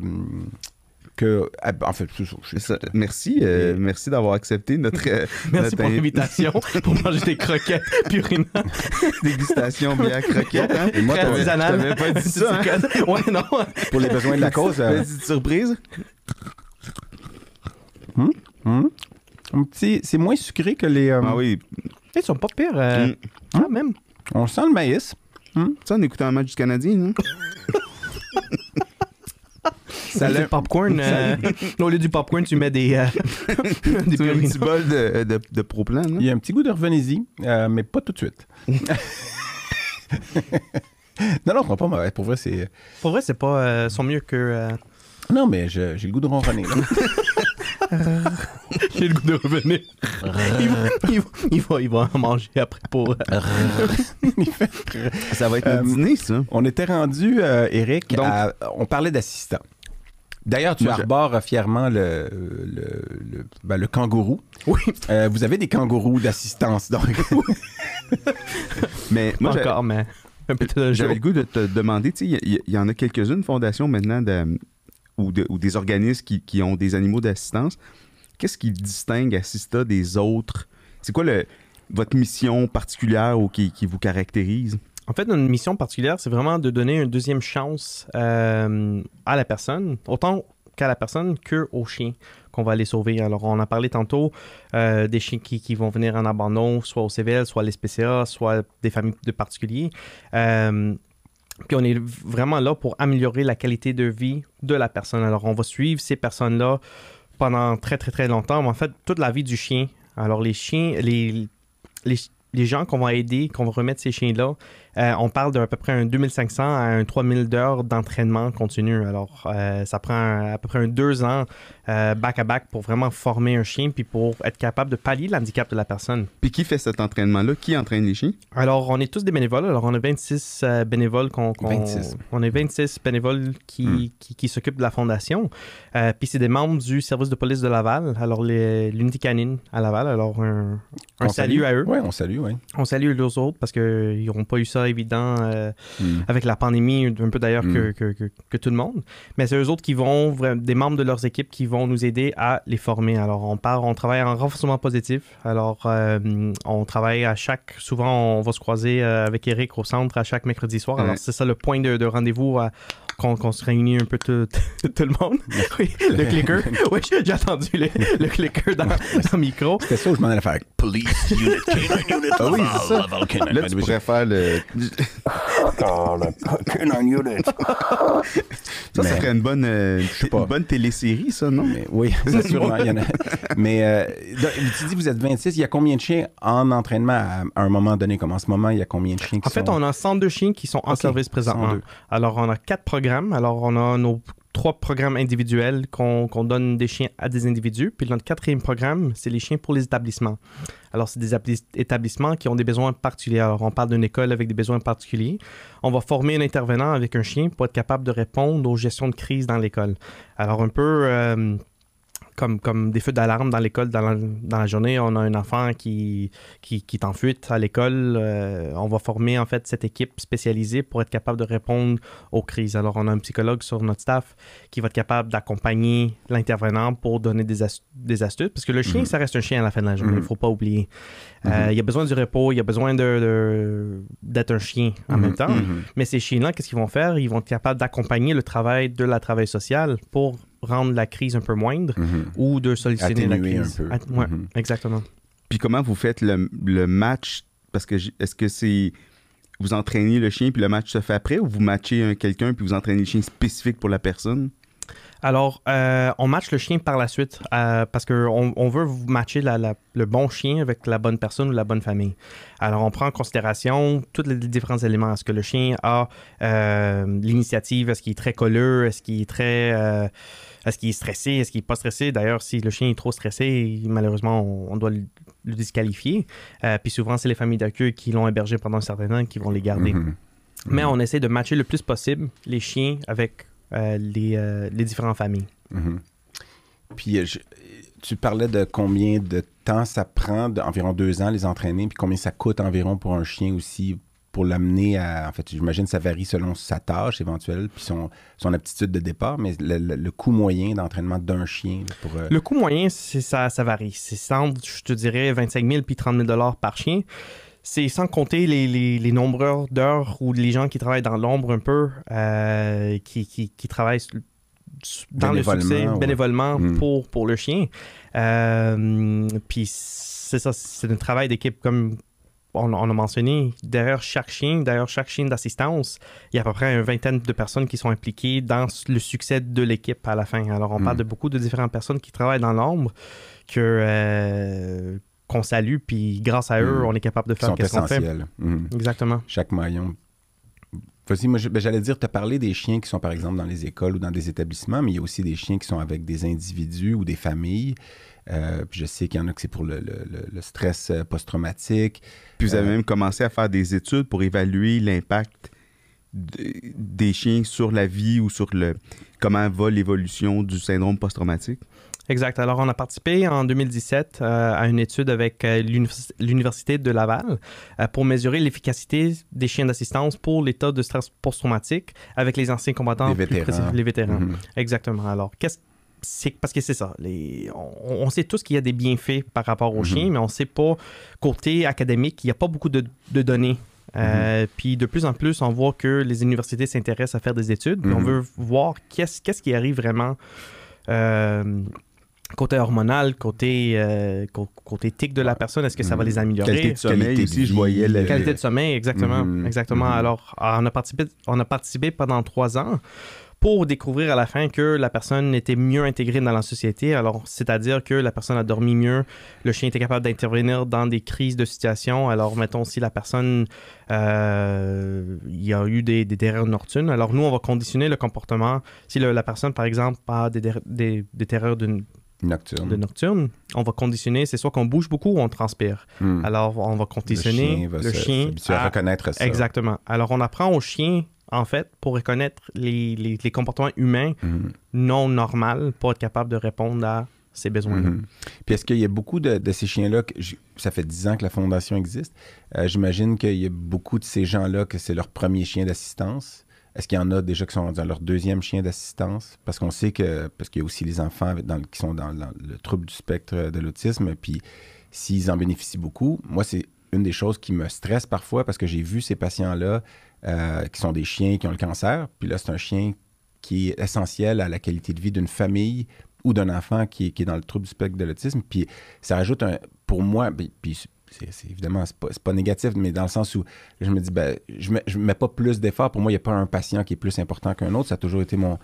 que. ah, En fait, je-. Merci, euh, merci d'avoir accepté notre, euh, Merci notre pour in- l'invitation pour manger des croquettes purines. dégustation bière croquette. Hein? Et moi, Très ton- artisanal. je t'avais pas dit ça, hein? Ouais, non. pour les besoins de la cause, euh, Petite surprise. hum, un petit, c'est moins sucré que les. euh, Ah oui, Ils sont pas pires. euh, Mm. Ah, même. On sent le maïs. ça, en écoutant un match du Canadien, non? Ça du l'a- popcorn. euh, au lieu du popcorn, tu mets des, euh, des Tu veux un purines. petit bol de, de, de Pro-Plan? Il y a un petit goût de revenez-y, euh, mais pas tout de suite. non, non, pas mauvais. Pour vrai, c'est. Pour vrai, c'est pas. euh, sont mieux que. Non, mais j'ai le goût de ronronner. J'ai le goût de revenir. il, va, il, va, il, va, il va en manger après pour. euh, Ça va être notre Euh, dîner, ça. On était rendu, euh, Eric, Donc- à- on parlait d'assistant. D'ailleurs, tu Moi, arbores fièrement le, le, le- ben, le kangourou. Oui. Euh, vous avez des kangourous d'assistance, donc. Mais moi, encore, mais j'avais le goût de te demander, tu sais, il y, il y en a quelques-unes fondations maintenant de- ou, de- ou des organismes qui, ont des animaux d'assistance. Qu'est-ce qui distingue Assista des autres? C'est quoi votre mission particulière ou qui, vous caractérise? En fait, notre mission particulière, c'est vraiment de donner une deuxième chance euh, à la personne, autant qu'à la personne qu'au chien qu'on va aller sauver. Alors, on a parlé tantôt euh, des chiens qui, qui vont venir en abandon, soit au CVL, soit à l'SPCA, soit des familles de particuliers. Euh, puis on est vraiment là pour améliorer la qualité de vie de la personne. Alors, on va suivre ces personnes-là pendant très, très, très longtemps. Mais en fait, toute la vie du chien. Alors, les chiens, les, les, les gens qu'on va aider, qu'on va remettre ces chiens-là, euh, on parle d'à peu près un 2500 à un 3000 d'heures d'entraînement continu. Alors, euh, ça prend un- à peu près un deux ans euh, back-à-back pour vraiment former un chien puis pour être capable de pallier l'handicap de la personne. Puis qui fait cet entraînement-là? Qui entraîne les chiens? Alors, on est tous des bénévoles. Alors, on a 26 euh, bénévoles qu'on... qu'on- 26. On est 26 bénévoles qui, Hmm. qui, qui s'occupent de la fondation. Euh, puis c'est des membres du service de police de Laval. Alors, les- l'unité canine à Laval. Alors, un, un salut à eux. Oui, on salue, oui. On salue les autres parce qu'ils n'auront pas eu ça évident euh, Mm. avec la pandémie, un peu d'ailleurs Mm. que, que- que- que tout le monde. Mais c'est eux autres qui vont, des membres de leurs équipes qui vont nous aider à les former. Alors, on part, on travaille en renforcement positif. Alors, euh, on travaille à chaque, souvent, on va se croiser euh, avec Eric au centre à chaque mercredi soir. Alors, Ouais. c'est ça le point de, de rendez-vous, euh, qu'on se réunit un peu tout, tout le monde. oui, le clicker. Oui, j'ai entendu le, le clicker dans, dans le micro. C'était ça où je m'en allais faire. Police unit, canine unit, Ah oui, ça. Là, tu pourrais faire le... Oh, le canine unit. Ça, ça Mais- ferait une bonne, euh, sais pas. une bonne télésérie, ça, non? Mais oui, c'est sûrement. il y en a. Mais euh, donc, tu dis vous êtes 26. Il y a combien de chiens en entraînement à, à un moment donné? Comme en ce moment, il y a combien de chiens qui En fait, sont... on a 102 chiens qui sont en service présentement. 102. Alors, on a quatre programmes. Alors, on a nos trois programmes individuels qu'on donne des chiens à des individus. Puis notre quatrième programme, c'est les chiens pour les établissements. Alors, c'est des abli- établissements qui ont des besoins particuliers. Alors, on parle d'une école avec des besoins particuliers. On va former un intervenant avec un chien pour être capable de répondre aux gestions de crise dans l'école. Alors, un peu... euh, comme, comme des feux d'alarme dans l'école dans la, dans la journée. On a un enfant qui, qui, qui est en fuite à l'école. euh, on va former en fait cette équipe spécialisée pour être capable de répondre aux crises. Alors, on a un psychologue sur notre staff qui va être capable d'accompagner l'intervenant pour donner des, des astuces. Parce que le chien, Mhm. ça reste un chien à la fin de la journée. Il Mhm. ne faut pas oublier. Euh, Mhm. il a besoin du repos, il a besoin de, d'être un chien en même temps. Mais ces chiens-là, qu'est-ce qu'ils vont faire? Ils vont être capables d'accompagner le travail de la travail social pour rendre la crise un peu moindre Mhm. ou de solutionner la un crise. peu. At- ouais, Mhm. exactement. Puis comment vous faites le, le match? Parce que est-ce que c'est... Vous entraînez le chien puis le match se fait après ou vous matchez un quelqu'un puis vous entraînez le chien spécifique pour la personne? Alors, euh, on match le chien par la suite euh, parce qu'on on veut vous matcher la- la- le bon chien avec la bonne personne ou la bonne famille. Alors, on prend en considération tous les différents éléments. Est-ce que le chien a euh, l'initiative? Est-ce qu'il est très colleux? Est-ce qu'il est très... est-ce qu'il est stressé? Est-ce qu'il n'est pas stressé? D'ailleurs, si le chien est trop stressé, malheureusement, on, on doit le, le disqualifier. Euh, puis souvent, c'est les familles d'accueil qui l'ont hébergé pendant un certain temps qui vont les garder. Mhm. Mais on essaie de matcher le plus possible les chiens avec euh, les, euh, les différentes familles. Mhm. Puis je- tu parlais de combien de temps ça prend, de- environ deux ans, les entraîner, puis combien ça coûte environ pour un chien aussi pour l'amener à. En fait, j'imagine que ça varie selon sa tâche éventuelle, puis son, son aptitude de départ, mais le, le- le coût moyen d'entraînement d'un chien là, pour. euh, Le coût moyen, c'est ça, ça varie. C'est entre, je te dirais, 25 000 puis 30 000 dollars par chien. C'est sans compter les, les, les nombreux d'heures ou les gens qui travaillent dans l'ombre un peu, euh, qui, qui, qui travaillent dans le succès ouais. bénévolement Mm. pour, pour le chien. Euh, puis c'est ça, c'est un travail d'équipe comme on, on a mentionné. Derrière chaque chien, derrière chaque chien d'assistance, il y a à peu près une vingtaine de personnes qui sont impliquées dans le succès de l'équipe à la fin. Alors, on Mm. parle de beaucoup de différentes personnes qui travaillent dans l'ombre que euh, qu'on salue, puis grâce à eux, Mm. on est capable de faire qu'est-ce qu'on fait. Mhm. Exactement. Chaque maillon. Vas-y, moi, je- ben, j'allais dire, tu as parlé des chiens qui sont, par exemple, dans les écoles ou dans des établissements, mais il y a aussi des chiens qui sont avec des individus ou des familles. Euh, puis je sais qu'il y en a que c'est pour le, le- le- le stress euh, post-traumatique. Puis vous avez Euh, même commencé à faire des études pour évaluer l'impact de- des chiens sur la vie ou sur le comment va l'évolution du syndrome post-traumatique? Exact. Alors, on a participé en 2017 euh, à une étude avec euh, l'univers- l'Université de Laval euh, pour mesurer l'efficacité des chiens d'assistance pour l'état de stress post-traumatique avec les anciens combattants. Les plus vétérans. précis- les vétérans. Mhm. Exactement. Alors, qu'est-ce c'est parce que c'est ça. Les, on, on sait tous qu'il y a des bienfaits par rapport aux Mhm. chiens, mais on ne sait pas côté académique, il n'y a pas beaucoup de, de données. Euh, Puis de plus en plus, on voit que les universités s'intéressent à faire des études. On Mhm. veut voir qu'est-ce qui arrive vraiment euh, côté hormonal, côté, euh, cô- côté tic de la personne. Est-ce que ça va Mhm. les améliorer? Qualité de sommeil Qualité aussi, je voyais le, Qualité de sommeil, exactement. Mhm. exactement. Mhm. Alors, on a, participé, on a participé pendant trois ans pour découvrir à la fin que la personne était mieux intégrée dans la société. Alors, c'est-à-dire que la personne a dormi mieux, le chien était capable d'intervenir dans des crises de situation. Alors, mettons, si la personne, euh, il y a eu des, des terreurs nocturnes, alors nous, on va conditionner le comportement. Si le- la personne, par exemple, a des, des, des terreurs de, Nocturne. de nocturne, on va conditionner, c'est soit qu'on bouge beaucoup ou on transpire. Hmm. Alors, on va le conditionner chien va le se- chien à à- reconnaître ça. Exactement. Alors, on apprend au chien, en fait, pour reconnaître les, les- les comportements humains Mhm. non normaux pour être capable de répondre à ces besoins-là. Mhm. Puis est-ce qu'il y a beaucoup de, de ces chiens-là, que ça fait 10 ans que la fondation existe, Euh, j'imagine qu'il y a beaucoup de ces gens-là que c'est leur premier chien d'assistance. Est-ce qu'il y en a déjà qui sont rendus à leur deuxième chien d'assistance? Parce qu'on sait que, parce qu'il y a aussi les enfants avec- dans qui sont dans, dans le trouble du spectre de l'autisme, puis s'ils en bénéficient beaucoup, moi, c'est une des choses qui me stresse parfois parce que j'ai vu ces patients-là euh, qui sont des chiens qui ont le cancer, puis là, c'est un chien qui est essentiel à la qualité de vie d'une famille ou d'un enfant qui est, qui est dans le trouble du spectre de l'autisme. Puis ça rajoute un, pour moi, puis, puis c'est, évidemment, c'est pas, pas négatif, mais dans le sens où je me dis, ben, je mets, je mets pas plus d'efforts. Pour moi, il n'y a pas un patient qui est plus important qu'un autre. Ça a toujours été mon,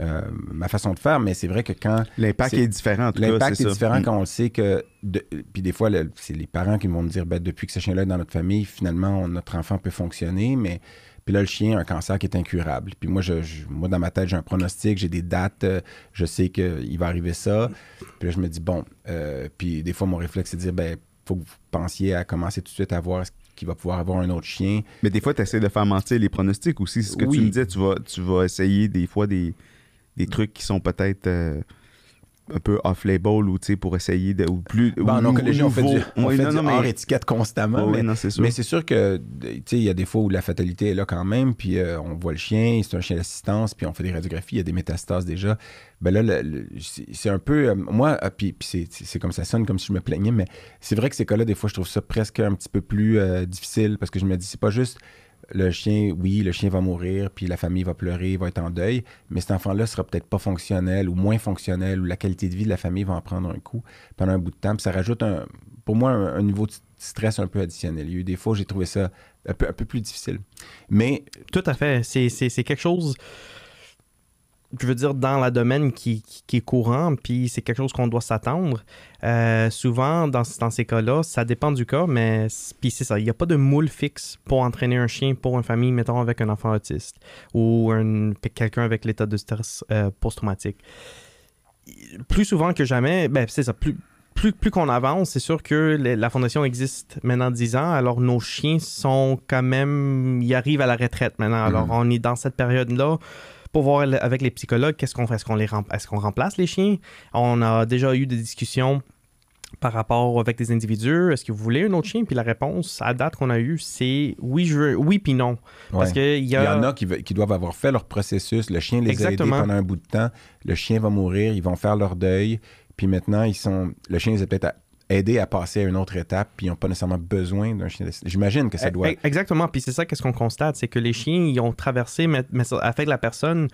euh, ma façon de faire, mais c'est vrai que quand L'impact est différent, en tout cas. L'impact est différent Mm. quand on le sait que. de- puis des fois, le- c'est les parents qui vont me dire ben, depuis que ce chien-là est dans notre famille, finalement, on- notre enfant peut fonctionner, mais. Puis là, le chien a un cancer qui est incurable. Puis moi, je, je- moi dans ma tête, j'ai un pronostic, j'ai des dates, euh, je sais qu'il va arriver ça. Puis là, je me dis, bon. euh, puis des fois, mon réflexe, c'est de dire ben, faut que vous pensiez à commencer tout de suite à voir est-ce qu'il va pouvoir avoir un autre chien. Mais des fois, tu essaies de faire mentir les pronostics aussi. C'est ce que Oui. tu me disais. Tu vas, tu vas essayer des fois des, des trucs qui sont peut-être euh, un peu off-label ou pour essayer de. Ou plus. Ben, ou en nou- oncologie, on fait du, on Oui, fait non, du non, mais- hors étiquette constamment. Oui, mais non, c'est sûr. Mais c'est sûr que, il y a des fois où la fatalité est là quand même, puis euh, on voit le chien, c'est un chien d'assistance, puis on fait des radiographies, il y a des métastases déjà. Ben là, le- le- c'est un peu. euh, moi, ah, puis, puis c'est- c'est c'est comme ça sonne, comme si je me plaignais, mais c'est vrai que ces cas-là, des fois, je trouve ça presque un petit peu plus difficile parce que je me dis, c'est pas juste le chien, oui, le chien va mourir, puis la famille va pleurer, va être en deuil, mais cet enfant-là sera peut-être pas fonctionnel ou moins fonctionnel, ou la qualité de vie de la famille va en prendre un coup pendant un bout de temps. Ça rajoute, un, pour moi, un, niveau de stress un peu additionnel. Il y a eu des fois j'ai trouvé ça un peu, plus difficile. Mais Tout à fait. C'est quelque chose, je veux dire, dans le domaine qui, qui, qui est courant, puis c'est quelque chose qu'on doit s'attendre. Euh, souvent, dans, dans ces cas-là, ça dépend du cas, mais puis c'est ça. Il n'y a pas de moule fixe pour entraîner un chien pour une famille, mettons, avec un enfant autiste ou un- quelqu'un avec l'état de stress euh, post-traumatique. Plus souvent que jamais, ben, c'est ça. Plus, plus, plus qu'on avance, c'est sûr que la fondation existe maintenant 10 ans, alors nos chiens sont quand même. Ils arrivent à la retraite maintenant. Alors Mhm. on est dans cette période-là pour voir avec les psychologues qu'est-ce qu'on fait? Est-ce qu'on les rem- est-ce qu'on remplace les chiens? On a déjà eu des discussions par rapport avec des individus. Est-ce que vous voulez un autre chien? Puis la réponse à date qu'on a eue, c'est oui, je veux. Oui, puis non. Parce ouais. que il y il y a. en a qui, ve- qui doivent avoir fait leur processus. Le chien les a Exactement. aidés pendant un bout de temps. Le chien va mourir, ils vont faire leur deuil. Puis maintenant, ils sont. Le chien les a peut-être aidés à passer à une autre étape, puis ils n'ont pas nécessairement besoin d'un chien. d'assistance. J'imagine que ça doit. E- Exactement. Puis c'est ça qu'est-ce qu'on constate, c'est que les chiens, ils ont traversé, mais, mais ça affecte la personne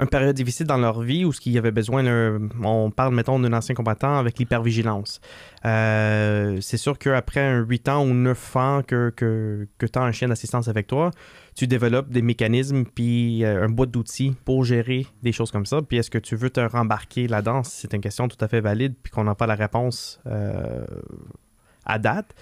une période difficile dans leur vie où ce qu'il y avait besoin, d'un- on parle, mettons, d'un ancien combattant avec l'hypervigilance. Euh, c'est sûr qu'après un 8 ans ou 9 ans que, que, que tu as un chien d'assistance avec toi, tu développes des mécanismes puis euh, un boîte d'outils pour gérer des choses comme ça. Puis est-ce que tu veux te rembarquer là-dedans? C'est une question tout à fait valide puis qu'on n'a pas la réponse euh, à date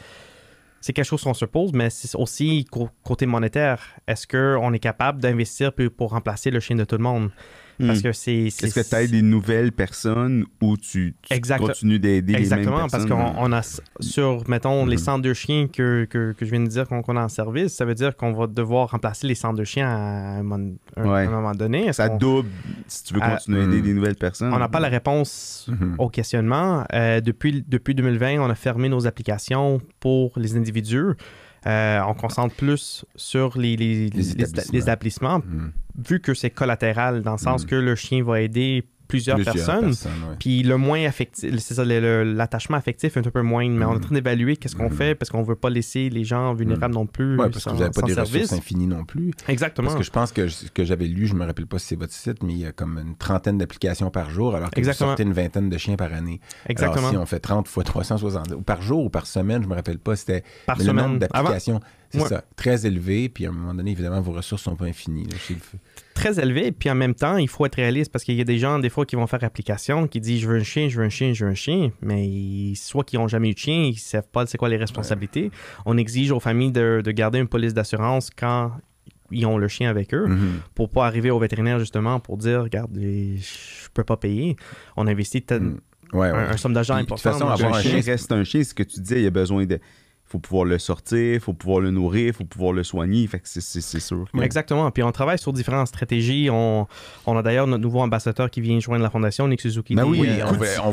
c'est quelque chose qu'on se pose, mais c'est aussi cô- côté monétaire. Est-ce qu'on est capable d'investir pour remplacer le chien de tout le monde? Parce Hmm. que c'est. c'est- Est-ce que tu aides des nouvelles personnes ou tu, tu Exact- continues d'aider les mêmes Exactement, parce personnes? qu'on on a sur, mettons, les Mhm. centres de chiens que, que, que je viens de dire qu'on qu'on a en service, ça veut dire qu'on va devoir remplacer les centres de chiens à un, moment- un- Ouais. à un moment donné. Ça double si tu veux Ah, continuer à aider hmm. des nouvelles personnes. On n'a pas la réponse au questionnement. Euh, depuis, depuis 2020, on a fermé nos applications pour les individus. Euh, on concentre plus sur les, les, les- établissements. les établissements, Mhm. vu que c'est collatéral, dans le sens Mhm. que le chien va aider plusieurs, personnes. ouais. Puis le moins affectif, c'est ça, l'attachement affectif est un peu moins, mais on est en Mhm. train d'évaluer qu'est-ce qu'on Mhm. fait parce qu'on veut pas laisser les gens vulnérables non plus Ouais, parce sans, que vous n'avez pas des service. ressources infinies non plus. Exactement. Parce que je pense que ce que j'avais lu, je me rappelle pas si c'est votre site, mais il y a comme une trentaine d'applications par jour, alors que Exactement. vous sortez une vingtaine de chiens par année. Exactement. Alors si on fait 30 fois 360, ou par jour ou par semaine, je me rappelle pas, c'était Par le nombre semaine. D'applications, c'est Ouais. ça, très élevé, puis à un moment donné, évidemment, vos ressources sont pas infinies. là. Très élevé, puis en même temps, il faut être réaliste parce qu'il y a des gens, des fois, qui vont faire application, qui disent je veux un chien, je veux un chien, je veux un chien, mais ils- soit qu'ils n'ont jamais eu de chien, ils savent pas c'est quoi les responsabilités. On exige aux familles de, de garder une police d'assurance quand ils ont le chien avec eux Mhm. pour pas arriver au vétérinaire justement pour dire regarde, je peux pas payer. On investit peut-être Mm. Ouais, ouais. un, un somme d'argent Puis, de toute important. façon, avoir un chien reste un chien, c'est ce que tu disais, il y a besoin de. Il faut pouvoir le sortir, il faut pouvoir le nourrir, il faut pouvoir le soigner. Fait que c'est- c'est c'est sûr. que- Exactement. Puis on travaille sur différentes stratégies. On, on a d'ailleurs notre nouveau ambassadeur qui vient joindre la fondation, Nick Suzuki. Ben oui, euh, on, voulait- on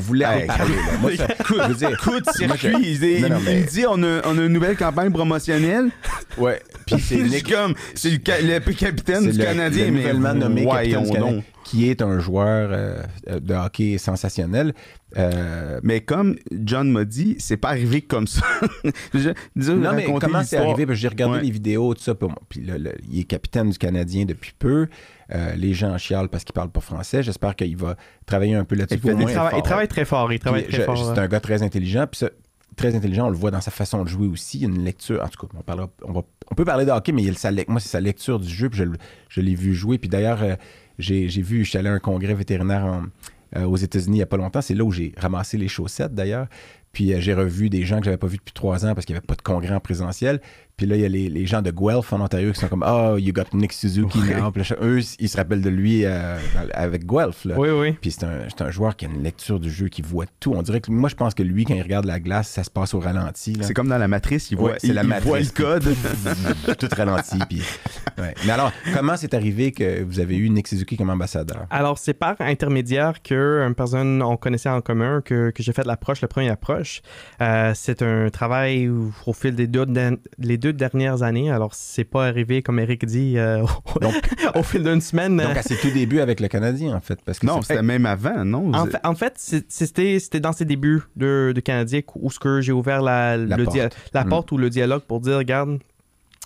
parler. Moi, ça- je veux dire, circuit, il, Non, me dit on a, on a une nouvelle campagne promotionnelle. Ouais, puis c'est Nick comme, c'est le, ca- le capitaine C'est du le- Canadien, le mais nommé capitaine voyons du Canadien, donc. qui est un joueur euh, euh, de hockey sensationnel. Euh, Mais comme John m'a dit, c'est pas arrivé comme ça. Je- disons, non, mais comment c'est arrivé? J'ai regardé Ouais. les vidéos, tout ça. Puis, bon, il est capitaine du Canadien depuis peu. Euh, les gens chialent parce qu'il parle pas français. J'espère qu'il va travailler un peu là-dessus. Il il, il travaille très fort. Il travaille Puis, très je- fort. C'est un gars très intelligent. Puis ça, très intelligent, on le voit dans sa façon de jouer aussi. Il y a une lecture. En tout cas, on, parlera, on, va, on peut parler de hockey, mais il sa, moi, c'est sa lecture du jeu. Puis je, l'ai vu jouer. Puis d'ailleurs, euh, j'ai j'ai vu, je suis allé à un congrès vétérinaire en- euh, aux États-Unis il n'y a pas longtemps. C'est là où j'ai ramassé les chaussettes d'ailleurs. Puis euh, j'ai revu des gens que j'avais pas vus depuis trois ans parce qu'il n'y avait pas de congrès en présentiel. Puis là, il y a les, les gens de Guelph en Ontario qui sont comme Oh, you got Nick Suzuki Ouais. now. Puis là, eux, ils se rappellent de lui euh, avec Guelph. Là. Oui, oui. Puis c'est un, c'est un joueur qui a une lecture du jeu, qui voit tout. On dirait que moi, je pense que lui, quand il regarde la glace, ça se passe au ralenti. C'est comme dans la matrice, il Ouais, voit, c'est il, la il matrice. voit le code. tout ralenti. Puis, ouais. Mais alors, comment c'est arrivé que vous avez eu Nick Suzuki comme ambassadeur? Alors, c'est par intermédiaire que une personne on connaissait en commun que, que j'ai fait l'approche, la première approche. Euh, c'est un travail où, au fil des deux, les deux dernières années. Alors, c'est pas arrivé, comme Eric dit, euh, au, Donc, au fil d'une semaine. donc à ses tout débuts avec le Canadien, en fait. Parce que Non, c'était même avant, non? En fait, en fait, c'est- c'était c'était dans ses débuts de, de Canadien où ce que j'ai ouvert la, La le porte. dia- la Mm. porte ou le dialogue pour dire, regarde,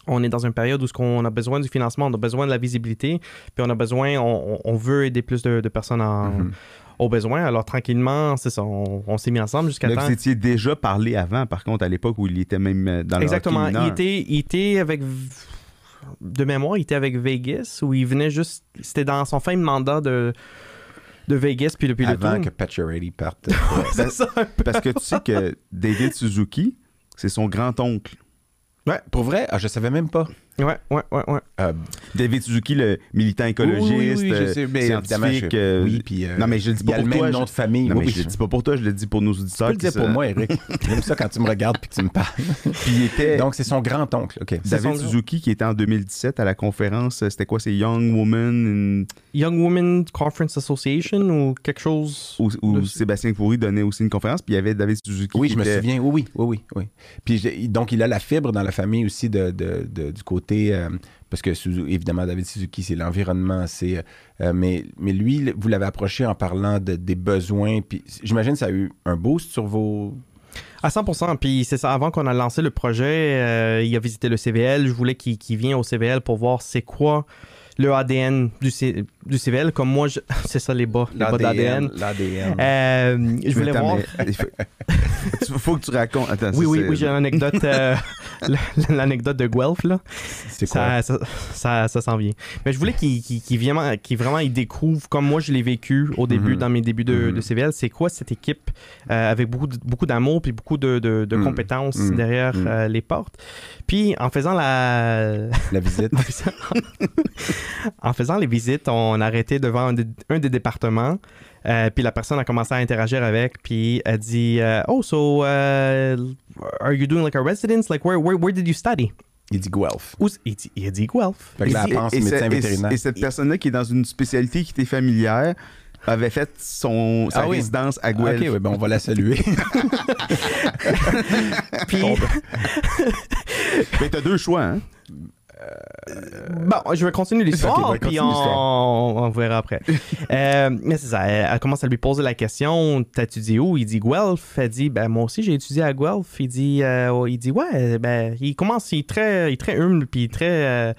on est dans une période où ce qu'on a besoin du financement, on a besoin de la visibilité, puis on a besoin, on, veut aider plus de, de personnes en, Mhm. Au besoin. Alors tranquillement, c'est ça, on, on s'est mis ensemble jusqu'à temps. vous étiez déjà parlé avant, par contre, à l'époque où il était même euh, dans le Exactement. Il était, il était avec. De mémoire, il était avec Vegas où il venait juste. C'était dans son fin de mandat de, de Vegas, puis depuis le avant que Pacioretty parte. C'est ça, un peu. Parce que tu sais que David Suzuki, c'est son grand-oncle. ouais, pour vrai, ah, je savais même pas. Ouais, ouais, ouais, ouais. Euh, David Suzuki, le militant écologiste, oui, oui, oui, je euh, sais, mais scientifique. je- euh, oui, puis, euh, non, mais je le dis il y pas a pour le même toi. nom je- de famille. Non, oui, mais je le dis pas pour toi, je le dis pour nos Tu auditeurs. peux le se- pour moi, Eric. J'aime ça quand tu me regardes puis que tu me parles. Puis il était Donc, c'est son grand-oncle. OK. C'est David son- Suzuki qui était en 2017 à la conférence, c'était quoi, c'est Young Woman, in- Young Women Conference Association ou quelque chose. où, où De- Sébastien Foury donnait aussi une conférence, puis il y avait David Suzuki Oui, qui je me souviens. Oui, oui, oui, oui. Puis donc, il a la fibre dans la famille aussi de, de- de- du côté. Euh, parce que, évidemment, David Suzuki, c'est l'environnement. c'est euh, mais, mais lui, vous l'avez approché en parlant de, des besoins. Puis j'imagine que ça a eu un boost sur vos. À 100%. Puis c'est ça, avant qu'on a lancé le projet, euh, il a visité le CVL. Je voulais qu'il qu'il vienne au CVL pour voir c'est quoi le ADN du, C- du CVL. Comme moi, je- c'est ça les bas, les bas d'ADN. L'ADN. Euh, je voulais voir. il faut... que tu racontes. Attends, Oui, oui, j'ai l'anecdote, euh, l'anecdote de Guelph, là. c'est quoi? Ça, ça, ça, ça s'en vient. Mais je voulais qu'il qu'il- qu'il vraiment, vraiment il découvre, comme moi je l'ai vécu au début, Mhm. dans mes débuts de, Mhm. de CVL, c'est quoi cette équipe euh, avec beaucoup d'amour puis beaucoup de, de- de Mhm. compétences derrière euh, les portes. Puis en faisant la, La visite. en faisant les visites, on on a arrêté devant un, des- un des départements. euh, puis la personne a commencé à interagir avec, puis elle dit euh, Oh, so, uh, are you doing like a residence? Like, where, where, where did you study? Il dit Guelph. Où s- il, dit, il a dit Guelph. Fait que là, pense et, médecin et- vétérinaire. et cette personne-là qui est dans une spécialité qui était familière avait fait son, sa Ah oui. résidence à Ah, Guelph. ok, ouais, ben on va la saluer. Puis, Mais t'as deux choix, hein? Bon, je vais continuer l'histoire, Ok, ouais, puis on, verra après. Euh, mais c'est ça, elle, elle commence à lui poser la question T'as étudié où? Il dit Guelph. Elle dit Ben, moi aussi, j'ai étudié à Guelph. Il dit, euh, il dit Ouais, ben, il commence, il est très, il est très humble, puis très.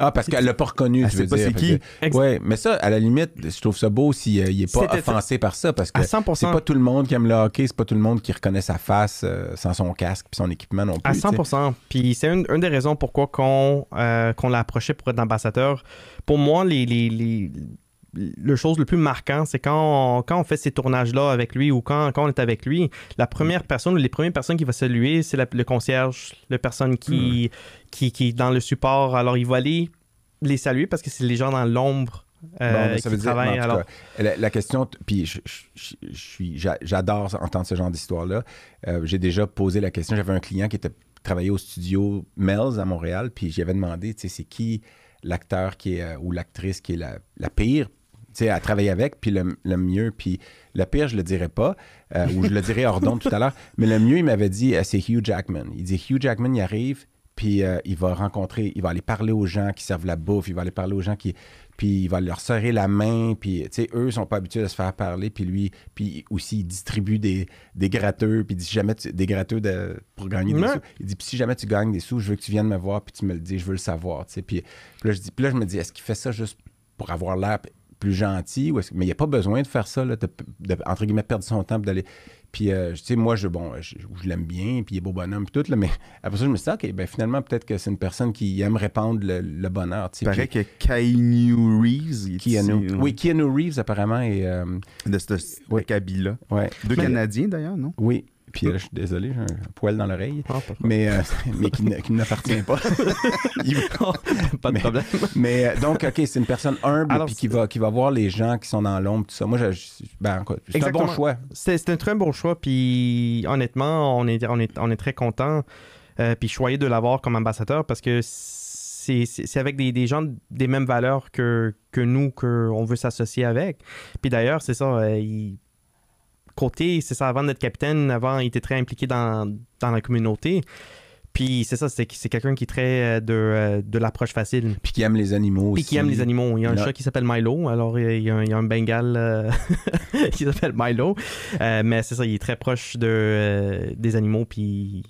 Euh, Ah, parce qu'elle l'a pas reconnu, Elle tu veux pas dire. c'est qui. Que- mais ça, à la limite, je trouve ça beau s'il n'est pas C'était- offensé par ça, parce que à 100%. c'est pas tout le monde qui aime le hockey, c'est pas tout le monde qui reconnaît sa face euh, sans son casque puis son équipement non plus. À tu sais. 100%. Puis c'est une, une des raisons pourquoi qu'on euh, qu'on l'a approché pour être ambassadeur. Pour moi, les, les, les- le chose le plus marquant, c'est quand on, quand on fait ces tournages-là avec lui ou quand, quand on est avec lui, la première personne ou les premières personnes qui va saluer, c'est le concierge, la personne qui, qui, qui est dans le support. Alors, il va aller les saluer parce que c'est les gens dans l'ombre euh, Bon, qui ça veut dire, Alors, la, la question, puis j'adore entendre ce genre d'histoire-là. Euh, j'ai déjà posé la question. J'avais un client qui était travaillait au studio Mel's à Montréal, puis j'y avais demandé, tu sais, c'est qui l'acteur qui est euh, ou l'actrice qui est la, la pire, sais, à travailler avec, puis le, le mieux, puis le pire, je le dirais pas, euh, ou je le dirais hors d'onde tout à l'heure, mais le mieux, il m'avait dit, euh, c'est Hugh Jackman. Il dit, Hugh Jackman, il arrive, puis euh, il va rencontrer, il va aller parler aux gens qui servent la bouffe, il va aller parler aux gens qui, puis il va leur serrer la main, puis tu sais, eux sont pas habitués à se faire parler, puis lui, puis aussi il distribue des, des gratteux, puis il dit si jamais tu, des gratteux de, pour gagner des sous. Il dit puis si jamais tu gagnes des sous, je veux que tu viennes me voir, puis tu me le dis, je veux le savoir, tu sais. Puis, puis là je dis, puis là je me dis, est-ce qu'il fait ça juste pour avoir l'air plus gentil, ou est-ce- mais il n'y a pas besoin de faire ça, là, de, de, entre guillemets, perdre son temps, puis d'aller. Puis, euh, tu sais, moi, je, bon, je, je l'aime bien, puis il est beau bonhomme, puis tout, là, mais après ça, je me suis dit, OK, ben finalement, peut-être que c'est une personne qui aime répandre le, le bonheur. Il paraît puis- que Keanu Reeves, Keanu. ici, Oui, Keanu Reeves, apparemment, est. euh, de ce Oui. cabine-là. ouais. Deux Mais- Canadiens, d'ailleurs, non? Oui. Puis là, je suis désolé, j'ai un poil dans l'oreille. Ah, Mais, euh, mais qui, ne- qui ne m'appartient pas. Pas de Mais- problème. mais euh, donc, OK, c'est une personne humble Alors, puis qui va, qui va voir les gens qui sont dans l'ombre, tout ça. Moi, je, je- ben, c'est un bon choix. C'est c'est un très bon choix, puis honnêtement, on est, on est, on est très content, euh, puis choyé de l'avoir comme ambassadeur parce que c'est avec des, des gens des mêmes valeurs que, que nous qu'on veut s'associer avec. Puis d'ailleurs, c'est ça, euh, il- côté, c'est ça, avant d'être capitaine, avant, il était très impliqué dans, dans la communauté. Puis c'est ça, c'est c'est quelqu'un qui est très euh, de, euh, de l'approche facile. Puis qui aime les animaux Puis aussi. qui aime les animaux. Il y a un Là- chat qui s'appelle Milo. Alors, il y a un, il y a un Bengal euh, qui s'appelle Milo. Euh, mais c'est ça, il est très proche de, euh, des animaux. Puis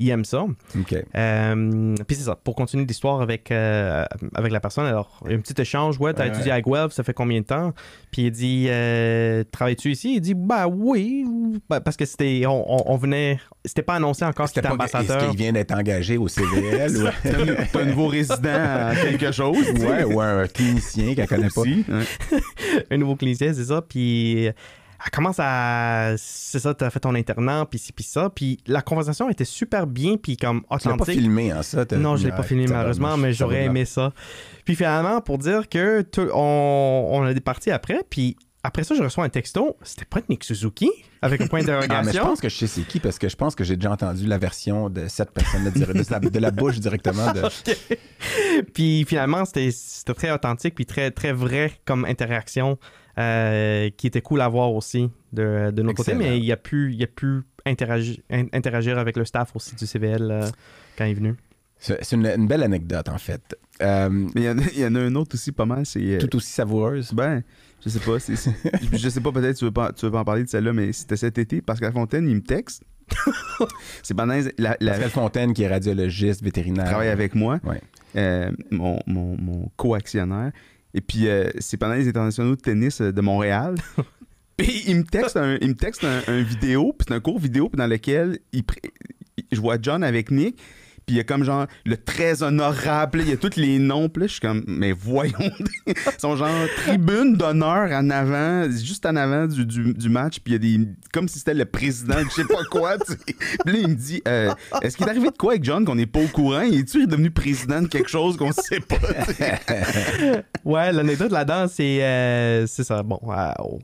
il aime ça. OK. Euh, puis c'est ça, pour continuer l'histoire avec, euh, avec la personne, alors, un petit échange. Ouais, t'as Ouais, étudié ouais. à Guelph, ça fait combien de temps? Puis il dit, euh, travailles-tu ici? Il dit, bah oui, bah, parce que c'était, on, on- on venait, c'était pas annoncé encore qu'il était pas Est-ce ambassadeur. qu'il vient d'être engagé au CVL ou... T'as un nouveau résident à quelque chose. ouais, ou un clinicien qu'elle connaît pas. Un nouveau clinicien, c'est ça. Puis elle commence à. C'est ça, t'as fait ton internat, puis ci, puis ça. Puis la conversation était super bien, puis comme Tu l'as pas authentique. filmé, hein, ça? Non, je l'ai pas filmé malheureusement, mais j'aurais de aimé ça. Puis finalement, pour dire que tout- on, on a des parties après, puis après ça, je reçois un texto. C'était pas Nick Suzuki avec un point Ah, mais je d'interrogation. pense que je sais c'est qui parce que je pense que j'ai déjà entendu la version de cette personne-là, dire- de, la, de la bouche directement de. puis finalement, c'était c'était très authentique, puis très, très vrai comme interaction, euh, qui était cool à voir aussi de, de notre côté. Mais il a pu, il a pu interagir, in- interagir avec le staff aussi du CVL euh, quand il est venu. C'est une, une belle anecdote, en fait. Euh, Mais il y, en a- il y en a un autre aussi pas mal, c'est... tout aussi savoureuse. Ben, je sais pas. c'est- je, je sais pas, peut-être tu veux pas, tu veux pas en parler de celle-là, mais c'était cet été. Pascal Fontaine, il me texte. c'est pendant la, la- Pascal Fontaine, qui est radiologiste vétérinaire. travaille avec moi, Ouais. euh, mon, mon, mon co-actionnaire. Et puis, euh, c'est pendant les internationaux de tennis euh, de Montréal. Puis il me texte un, il me texte un, un vidéo, puis c'est un court vidéo puis dans lequel il- je vois John avec Nick, puis il y a comme genre le très honorable, il y a tous les noms, puis là, je suis comme, mais voyons, ils sont genre tribune d'honneur en avant, juste en avant du, du, match, puis il y a des, comme si c'était le président, de je sais pas quoi, tu sais. Puis là, il me dit, euh, est-ce qu'il est arrivé de quoi avec John qu'on n'est pas au courant? Il est-tu devenu président de quelque chose qu'on sait pas? Ouais, l'anecdote là-dedans, c'est euh, c'est ça. Bon, on-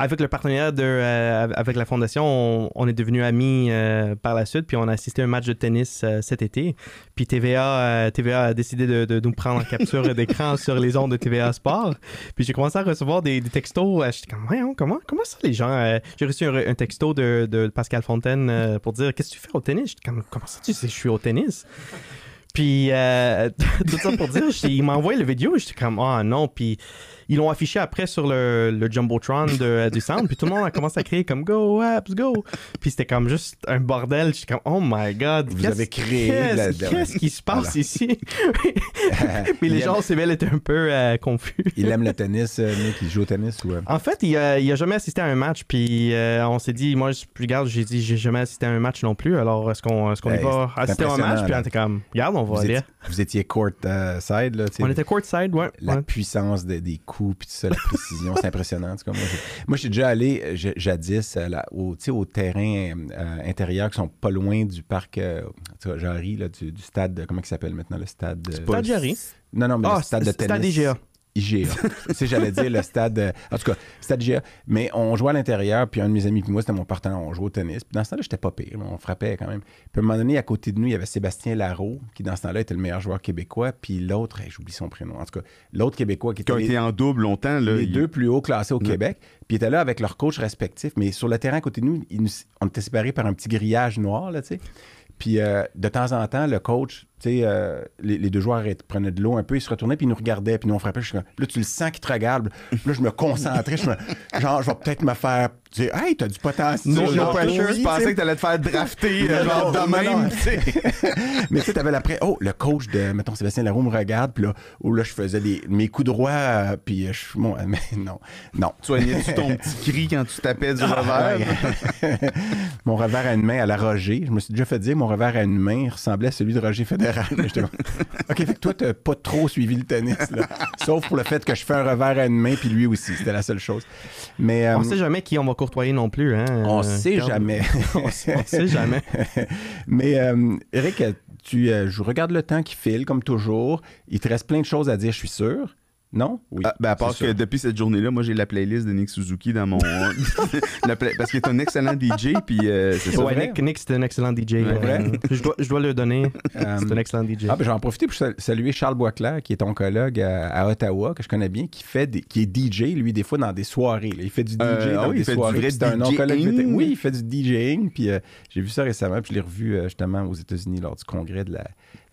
avec le partenariat de, euh, avec la fondation, on, est devenus amis euh, par la suite, puis on a assisté à un match de tennis euh, cet été. Puis TVA, TVA a décidé de, nous prendre en capture d'écran sur les ondes de TVA Sport. Puis j'ai commencé à recevoir des, textos. J'étais comme, Voyons, comment, comment ça les gens J'ai reçu un, texto de, Pascal Fontaine pour dire Qu'est-ce que tu fais au tennis? J'étais comme, Comment ça tu sais, je suis au tennis? Puis tout ça pour dire, il m'a envoyé la vidéo j'étais comme ah non. Puis ils l'ont affiché après sur le, le jumbotron de, du centre. Puis tout le monde a commencé à crier comme go Habs go. Puis c'était comme juste un bordel. J'étais comme oh my god. Vous avez créé Qu'est-ce la- qui se passe Voilà. ici? Puis les gens au civil étaient un peu euh, confus. Il aime le tennis, euh, Nick, il joue au tennis ou... euh, En fait, il a, il a jamais assisté à un match, puis euh, on s'est dit, moi, je regarde, j'ai dit, j'ai jamais assisté à un match non plus, alors est-ce qu'on qu'on y Hey, va assister à un match? Puis on était comme, regarde, on va vous, aller. étiez, vous étiez court side, là, On était courtside, ouais. la ouais. puissance de- des coups, puis tout ça, la précision, c'est impressionnant. Cas, moi, je suis déjà allé je- jadis à la- au, au terrain euh, intérieur qui sont pas loin du parc euh, Jarry, là, du, du stade, de- comment il s'appelle maintenant, le stade... Stade Jarry? Non, non, mais Ah, le stade de stade tennis. IGA. IGA. tu sais, j'allais dire le stade. euh, en tout cas, stade IGA. Mais on jouait à l'intérieur, puis un de mes amis, puis moi, c'était mon partenaire, on jouait au tennis. Puis dans ce temps-là, j'étais pas pire, on frappait quand même. Puis à un moment donné, à côté de nous, il y avait Sébastien Larreau, qui dans ce temps-là était le meilleur joueur québécois, puis l'autre, hey, j'oublie son prénom. En tout cas, l'autre québécois qui Qui était ont les, été en double longtemps, là. les il- deux plus hauts classés au. Québec. Puis ils étaient là avec leurs coachs respectifs, mais sur le terrain à côté de nous, ils nous- on était séparés par un petit grillage noir, là, tu sais. Puis euh, de temps en temps, le coach, euh, les, les deux joueurs prenaient de l'eau un peu, ils se retournaient, puis ils nous regardaient, puis nous on frappait. Je là, tu le sens qu'il te regarde. Puis Là, je me concentrais. je me, genre, je vais peut-être me faire dire, hey, t'as du potentiel. No, no genre, pressure, oui, je tu pensais sais. que t'allais te faire drafter, Non, euh, genre non, de même, non. tu sais. Mais tu sais, t'avais l'après, oh, le coach de, mettons, Sébastien Larue me regarde, puis là, où là, je faisais des, mes coups droits, euh, puis je, bon, mais non, non. Soignais-tu ton petit cri quand tu tapais du Ah, revers? ouais. mon revers à une main à la Roger. Je me suis déjà fait dire mon revers à une main ressemblait à celui de Roger Fédéral. J'étais comme, OK, fait que toi, t'as pas trop suivi le tennis, là. Sauf pour le fait que je fais un revers à une main, puis lui aussi. C'était la seule chose. Mais euh, On sait jamais qui on va courtoyer non plus, hein. on euh, sait jamais. on sait on sait jamais. Mais euh, Eric, tu, euh, je regarde le temps qui file, comme toujours. Il te reste plein de choses à dire, je suis sûr. Non? Oui. Ah, ben, à part que sûr. depuis cette journée-là, moi, j'ai la playlist de Nick Suzuki dans mon. la play- Parce qu'il est un excellent DJ, puis euh, c'est ça. Ouais, vrai? Nick, Nick, c'est un excellent DJ. Ouais. euh, je, dois, je dois le donner. Euh, C'est un excellent DJ. Ah, ben, je vais en profiter pour sal- saluer Charles Boisclair, qui est ton collègue à, à Ottawa, que je connais bien, qui fait des- qui est DJ, lui, des fois, dans des soirées. là. Il fait du DJ Euh, dans ah oui, des soirées. C'est un. Oui, il fait du DJing. Puis euh, j'ai vu ça récemment, puis je l'ai revu euh, justement aux États-Unis lors du congrès de la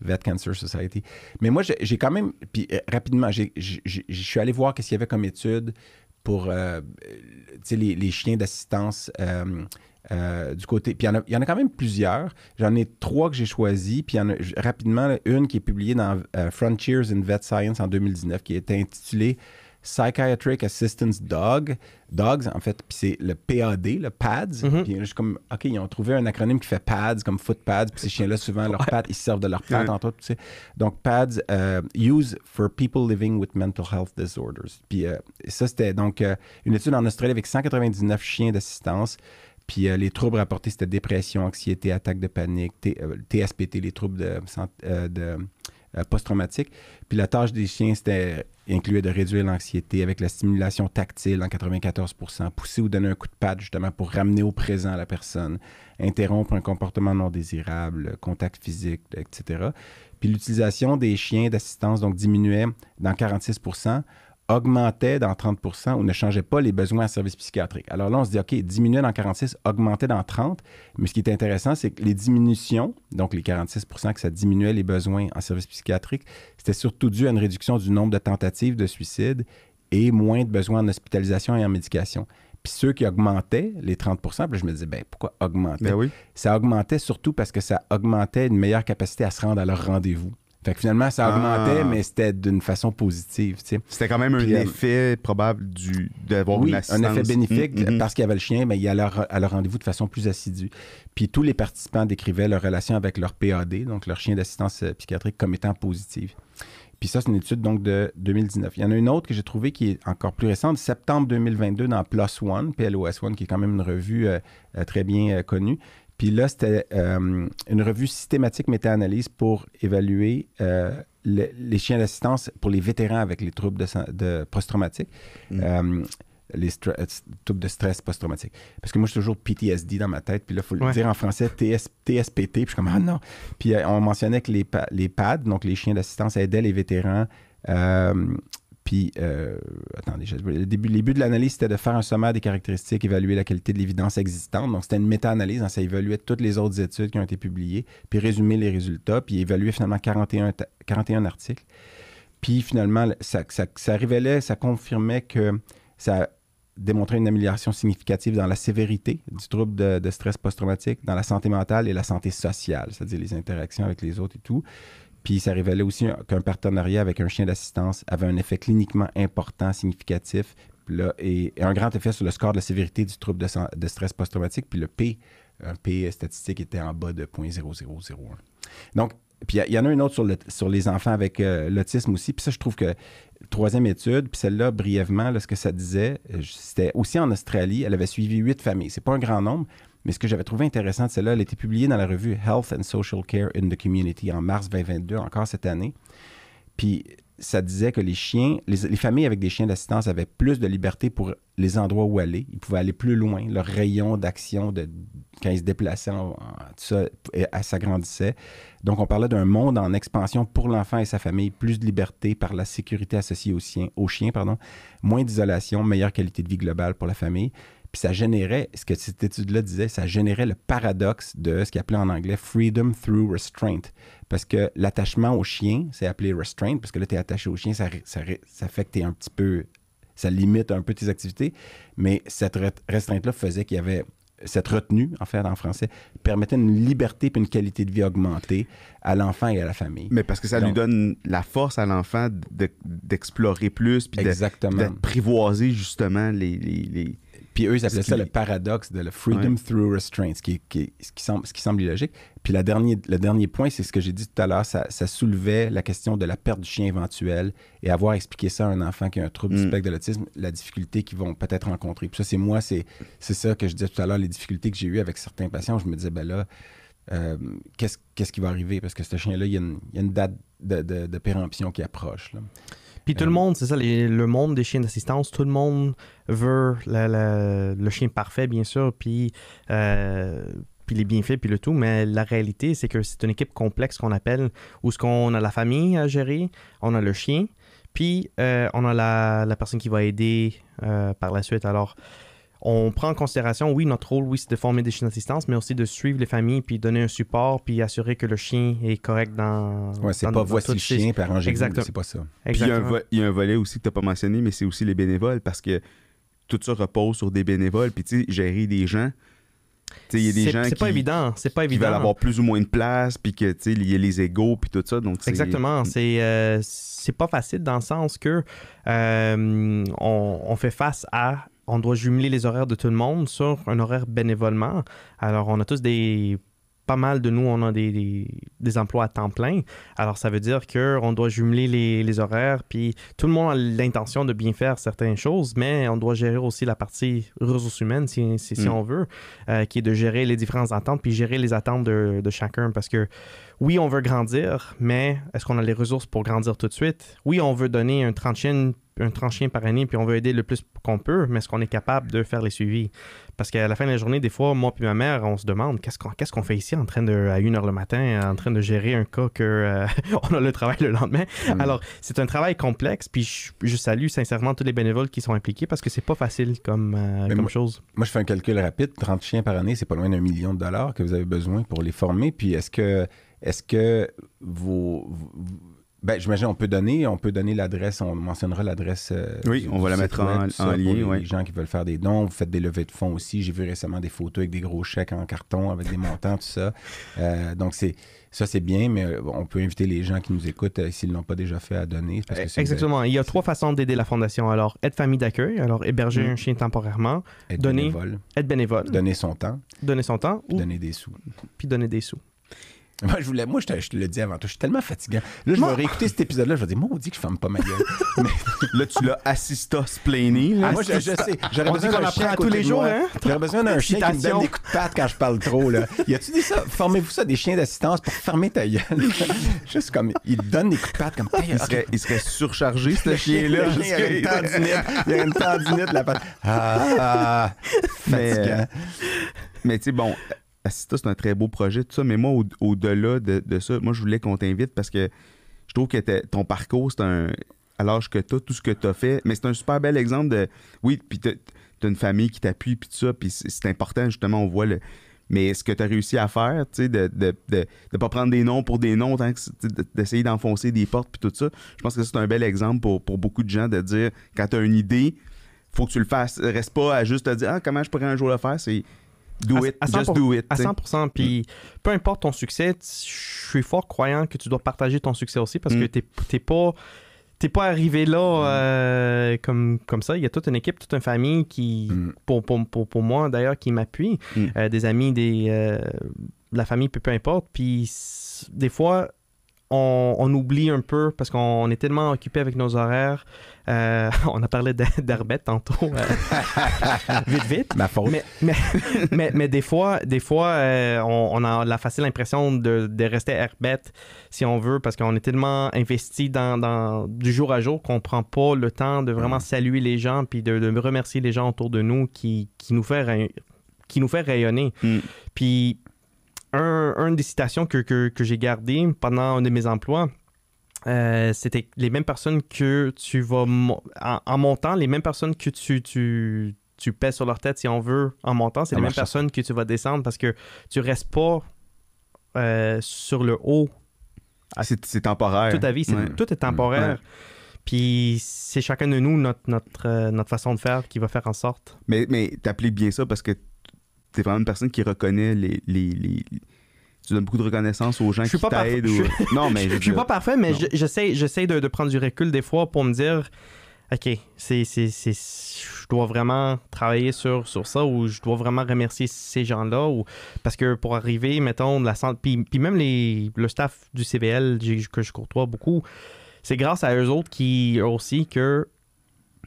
Vet Cancer Society. Mais moi, j'ai quand même, puis euh, rapidement, je suis allé voir qu'est-ce qu'il y avait comme étude pour euh, les, les chiens d'assistance euh, du côté. Puis il y, en a- il y en a quand même plusieurs. J'en ai trois que j'ai choisis. Puis il y en a rapidement une qui est publiée dans Frontiers in Vet Science en 2019 qui est intitulée Psychiatric Assistance Dog. Dogs, en fait, puis c'est le PAD, le PADS. Mhm. Puis je suis comme, OK, ils ont trouvé un acronyme qui fait PADS, comme foot pads. Puis ces chiens-là, souvent, leurs pattes, ils se servent de leurs pattes, entre autres. tu sais. Donc, PADS, euh, Use for People Living with Mental Health Disorders. Puis euh, ça, c'était donc euh, une étude en Australie avec 199 chiens d'assistance. Puis euh, les troubles rapportés, c'était dépression, anxiété, attaque de panique, T- euh, TSPT, les troubles de, euh, de euh, post-traumatiques. Puis la tâche des chiens, c'était incluait de réduire l'anxiété avec la stimulation tactile en 94% pousser ou donner un coup de patte justement pour ramener au présent la personne, interrompre un comportement non désirable, contact physique, etc. Puis l'utilisation des chiens d'assistance donc diminuait dans 46 augmentait dans 30% ou ne changeait pas les besoins en service psychiatrique. Alors là, on se dit, OK, diminuait dans 46, augmentait dans 30. Mais ce qui est intéressant, c'est que les diminutions, donc les 46% que ça diminuait les besoins en service psychiatrique, c'était surtout dû à une réduction du nombre de tentatives de suicide et moins de besoins en hospitalisation et en médication. Puis ceux qui augmentaient, les 30 puis je me disais, ben pourquoi augmenter? Ben oui. ça augmentait surtout parce que ça augmentait une meilleure capacité à se rendre à leur rendez-vous. Fait que finalement, ça Ah. augmentait, mais c'était d'une façon positive, tu sais. C'était quand même un Puis, euh, effet probable du, d'avoir Oui, une un assistance. effet bénéfique Mhm, mhm. parce qu'il y avait le chien, mais il allait à leur rendez-vous de façon plus assidue. Puis tous les participants décrivaient leur relation avec leur PAD, donc leur chien d'assistance euh, psychiatrique, comme étant positive. Puis ça, c'est une étude donc de 2019. Il y en a une autre que j'ai trouvée qui est encore plus récente, septembre 2022 dans PLOS ONE, PLOS ONE, qui est quand même une revue euh, euh, très bien euh, connue. Puis là, c'était euh, une revue systématique méta-analyse pour évaluer euh, le- les chiens d'assistance pour les vétérans avec les troubles de, de post-traumatiques. Mm. Euh, les euh, troubles de stress post-traumatique. Parce que moi, suis toujours PTSD dans ma tête. Puis là, il faut le dire en français TS, TSPT. Puis je suis comme, ah non. Puis euh, on mentionnait que les, pa- les PAD, donc les chiens d'assistance, aidaient les vétérans. Puis, euh, attendez, je- le début, de l'analyse, c'était de faire un sommaire des caractéristiques, évaluer la qualité de l'évidence existante. Donc, c'était une méta-analyse. hein, ça évaluait toutes les autres études qui ont été publiées, puis résumer les résultats, puis évaluer finalement 41, ta- 41 articles. Puis finalement, ça, révélait, ça confirmait que ça démontrait une amélioration significative dans la sévérité du trouble de stress post-traumatique, dans la santé mentale et la santé sociale, c'est-à-dire les interactions avec les autres et tout. Puis ça révélait aussi un- qu'un partenariat avec un chien d'assistance avait un effet cliniquement important, significatif, là, et, un grand effet sur le score de la sévérité du trouble de, stress post-traumatique. Puis le P, un P statistique était en bas de 0.0001. Donc, puis il y en a une autre sur les enfants avec euh, l'autisme aussi. Puis ça, je trouve que troisième étude, puis celle-là, brièvement, là, ce que ça disait, euh, c'était aussi en Australie, elle avait suivi huit familles. C'est pas un grand nombre, mais ce que j'avais trouvé intéressant de celle-là, elle a été publiée dans la revue Health and Social Care in the Community en mars 2022, encore cette année. Puis ça disait que les chiens, les, les familles avec des chiens d'assistance avaient plus de liberté pour les endroits où aller. Ils pouvaient aller plus loin. Leur rayon d'action quand ils se déplaçaient, en- en- tout ça s'agrandissait. Donc, on parlait d'un monde en expansion pour l'enfant et sa famille, plus de liberté par la sécurité associée aux chiens, aux chiens pardon, moins d'isolation, meilleure qualité de vie globale pour la famille. Puis ça générait, ce que cette étude-là disait, ça générait le paradoxe de ce qu'il appelait en anglais freedom through restraint. Parce que l'attachement au chien, c'est appelé restraint, parce que là, tu es attaché au chien, ça, ça, ça fait que tu es un petit peu. Ça limite un peu tes activités. Mais cette re- restreinte-là faisait qu'il y avait. Cette retenue, en fait, en français, permettait une liberté et une qualité de vie augmentée à l'enfant et à la famille. Mais parce que ça lui donne la force à l'enfant de- d'explorer plus, puis d'apprivoiser justement les, les, les- Puis eux, ils appelaient ça qui- le paradoxe de le freedom through restraint, ce qui, est- qui est- ce qui semble, ce qui semble illogique. Puis la dernier, le dernier point, c'est ce que j'ai dit tout à l'heure, ça, ça soulevait la question de la perte du chien éventuelle et avoir expliqué ça à un enfant qui a un trouble du Mm. spectre de l'autisme, la difficulté qu'ils vont peut-être rencontrer. Puis ça, c'est moi, c'est ça que je disais tout à l'heure, les difficultés que j'ai eues avec certains patients. Je me disais, ben là, euh, qu'est-ce qui va arriver? Parce que ce chien-là, il y a une, il y a une date de, de- de péremption qui approche. là. Puis tout Euh, le monde, c'est ça, les- le monde des chiens d'assistance, tout le monde veut la- la- le chien parfait, bien sûr, puis, euh, puis les bienfaits, puis le tout. Mais la réalité, c'est que c'est une équipe complexe qu'on appelle, où ce qu'on a la famille à gérer, on a le chien, puis euh, on a la, la personne qui va aider euh, par la suite. Alors, on prend en considération, oui, notre rôle, oui, c'est de former des chiens d'assistance, mais aussi de suivre les familles, puis donner un support, puis assurer que le chien est correct dans. Ouais, c'est pas dans voici le chien, puis C'est pas ça. Puis il y, a un Exactement. vo- il y a un volet aussi que tu n'as pas mentionné, mais c'est aussi les bénévoles, parce que tout ça repose sur des bénévoles. Puis tu sais, gérer des gens, tu sais, il y a des C'est- gens C'est qui, pas évident, c'est pas qui évident. veulent avoir plus ou moins de place, puis que tu sais, il y a les égaux, puis tout ça. Donc c'est- Exactement. C'est euh, c'est pas facile dans le sens que euh, on, on fait face à. On doit jumeler les horaires de tout le monde sur un horaire bénévolement. Alors, on a tous des. Pas mal de nous, on a des, des, des emplois à temps plein. Alors, ça veut dire qu'on doit jumeler les, les horaires. Puis, tout le monde a l'intention de bien faire certaines choses, mais on doit gérer aussi la partie ressources humaines, si, si, si Mm. on veut, euh, qui est de gérer les différentes attentes, puis gérer les attentes de, de chacun. Parce que oui, on veut grandir, mais est-ce qu'on a les ressources pour grandir tout de suite? Oui, on veut donner un 30 chiens, un 30 chiens par année, puis on veut aider le plus qu'on peut, mais est-ce qu'on est capable de faire les suivis? Parce qu'à la fin de la journée, des fois, moi puis ma mère, on se demande qu'est-ce qu'on qu'est-ce qu'on fait ici en train de, à 1h le matin, en train de gérer un cas que euh, on a le travail le lendemain? Mm. Alors, c'est un travail complexe, puis je, je salue sincèrement tous les bénévoles qui sont impliqués parce que c'est pas facile comme, euh, Mais comme moi- chose. Moi, je fais un calcul rapide. 30 chiens par année, c'est pas loin d'un million de dollars que vous avez besoin pour les former. Puis est-ce que, est-ce que vos, vos- Ben, j'imagine on peut donner, on peut donner l'adresse, on mentionnera l'adresse. euh, Oui, on va la mettre en- web, tout ça, en pour lien, Les, ouais. les gens qui veulent faire des dons, vous faites des levées de fonds aussi. J'ai vu récemment des photos avec des gros chèques en carton, avec des montants, tout ça. Euh, donc c'est ça, c'est bien, mais euh, on peut inviter les gens qui nous écoutent euh, s'ils l'ont pas déjà fait à donner. Parce que c'est Exactement. Il y a trois façons d'aider la fondation. Alors, aide famille d'accueil, alors héberger Mm. un chien temporairement, être donner- bénévole, aide bénévole, donner son temps, donner son temps puis ou donner des sous. puis donner des sous. Moi, je voulais, moi, je te, je te le dis avant toi, je suis tellement fatigant. Là, je vais réécouter cet épisode-là, je vais dire, maudit que je ferme pas ma gueule. Là, tu l'as assista splainé. là. Ah, moi, je, je sais. J'aurais besoin d'un chien à tous les jours, hein? J'aurais besoin d'un chien qui me donne des coups de patte quand je parle trop, là. Y a-tu dit ça? Formez-vous ça, des chiens d'assistance pour fermer ta gueule. Juste comme, il donne des coups de patte comme, Hey, il, serait, il serait surchargé, ce chien-là. Il y a une tendinite. Il y a une tendinite, la patte. Ah, Mais, fatigant. Mais tu sais, bon, C'est un très beau projet, tout ça. Mais moi, au- au-delà de, ça, moi, je voulais qu'on t'invite parce que je trouve que ton parcours, c'est un. À l'âge que t'as, tout ce que t'as fait. Mais c'est un super bel exemple de. Oui, puis t'as une famille qui t'appuie, puis tout ça. Puis c'est important, justement, on voit le. Mais ce que tu as réussi à faire, tu sais, de de pas prendre des noms pour des noms, d'essayer d'enfoncer des portes, puis tout ça, je pense que c'est un bel exemple pour, pour beaucoup de gens de dire, quand tu as une idée, faut que tu le fasses. Reste pas à juste te dire, ah, comment je pourrais un jour le faire, c'est do it, à just 100%, do it. À tu sais. 100%. Puis peu importe ton succès, je suis fort croyant que tu dois partager ton succès aussi parce que Mm. t'es t'es pas. T'es pas arrivé là euh, comme, comme ça. Il y a toute une équipe, toute une famille qui, Mm. pour, pour, pour, pour moi d'ailleurs, qui m'appuie. Mm. Euh, des amis, des, euh, de la famille, peu, peu importe. Puis des fois, on, on oublie un peu parce qu'on est tellement occupé avec nos horaires. Euh, on a parlé d'Herbette tantôt. euh, vite, vite. Ma faute. Mais, mais, mais, mais des fois, des fois euh, on, on a la facile impression de, de rester herbette si on veut, parce qu'on est tellement investi dans, dans- du jour à jour qu'on prend pas le temps de vraiment saluer les gens puis de, de remercier les gens autour de nous qui, qui nous fait qui nous fait rayonner. Mm. Puis un, un des citations que, que, que j'ai gardé pendant un de mes emplois, euh, c'était les mêmes personnes que tu vas mo- en, en montant, les mêmes personnes que tu, tu, tu pèses sur leur tête si on veut en montant, c'est Ça les mêmes personnes que tu vas descendre parce que tu restes pas euh, sur le haut C'est c'est temporaire. toute ta vie, Ouais. tout est temporaire. Ouais. Puis c'est chacun de nous notre, notre, euh, notre façon de faire qui va faire en sorte. Mais, mais t'appliques bien ça parce que t'es vraiment une personne qui reconnaît les. les, les- Tu donnes beaucoup de reconnaissance aux gens Je suis qui pas t'aident. ou- Non, mais. Je suis pas parfait, mais je- j'essaie, j'essaie de, de prendre du recul des fois pour me dire, OK, c'est, c'est, c'est, je dois vraiment travailler sur, sur ça ou je dois vraiment remercier ces gens-là. Ou, parce que pour arriver, mettons, de la santé, puis, puis même les, le staff du j'ai- que je courtois beaucoup, c'est grâce à eux autres qui aussi que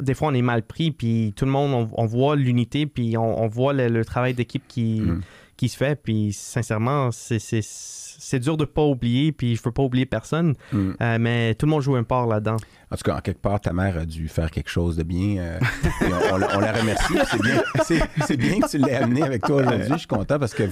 des fois on est mal pris, puis tout le monde, on, on voit l'unité, puis on, on voit le, le travail d'équipe qui, Mm. qui se fait. Puis sincèrement, c'est, dur de pas oublier, puis je veux pas oublier personne, Mm. euh, mais tout le monde joue un part là-dedans. En tout cas, en quelque part, ta mère a dû faire quelque chose de bien. euh, on, on la, remercie. C'est bien, bien que tu l'aies amené avec toi aujourd'hui. Je suis content parce que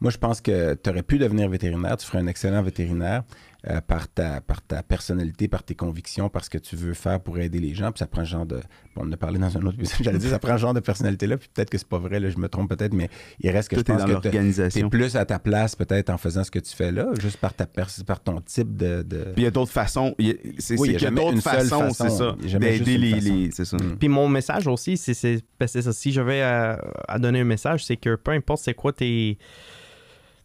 moi, je pense que tu aurais pu devenir vétérinaire. Tu ferais un excellent vétérinaire euh, par, ta, par ta personnalité, par tes convictions, par ce que tu veux faire pour aider les gens. Puis ça prend ce genre de. Bon, on en a parlé dans un autre épisode. J'allais dire, ça prend ce genre de personnalité-là. Puis peut-être que c'est pas vrai. Là, je me trompe peut-être, mais il reste que Tout je est pense dans que t'es l'organisation. plus à ta place peut-être en faisant ce que tu fais là, juste par, ta pers- par ton type de. de- Puis il y a d'autres façons. Il y a- C'est Oui, d'autres façons, façon. c'est ça. D'aider les, les- C'est ça. Mm. Puis mon message aussi, c'est, c'est, c'est ça. Si j'avais à, à donner un message, c'est que peu importe c'est quoi tes,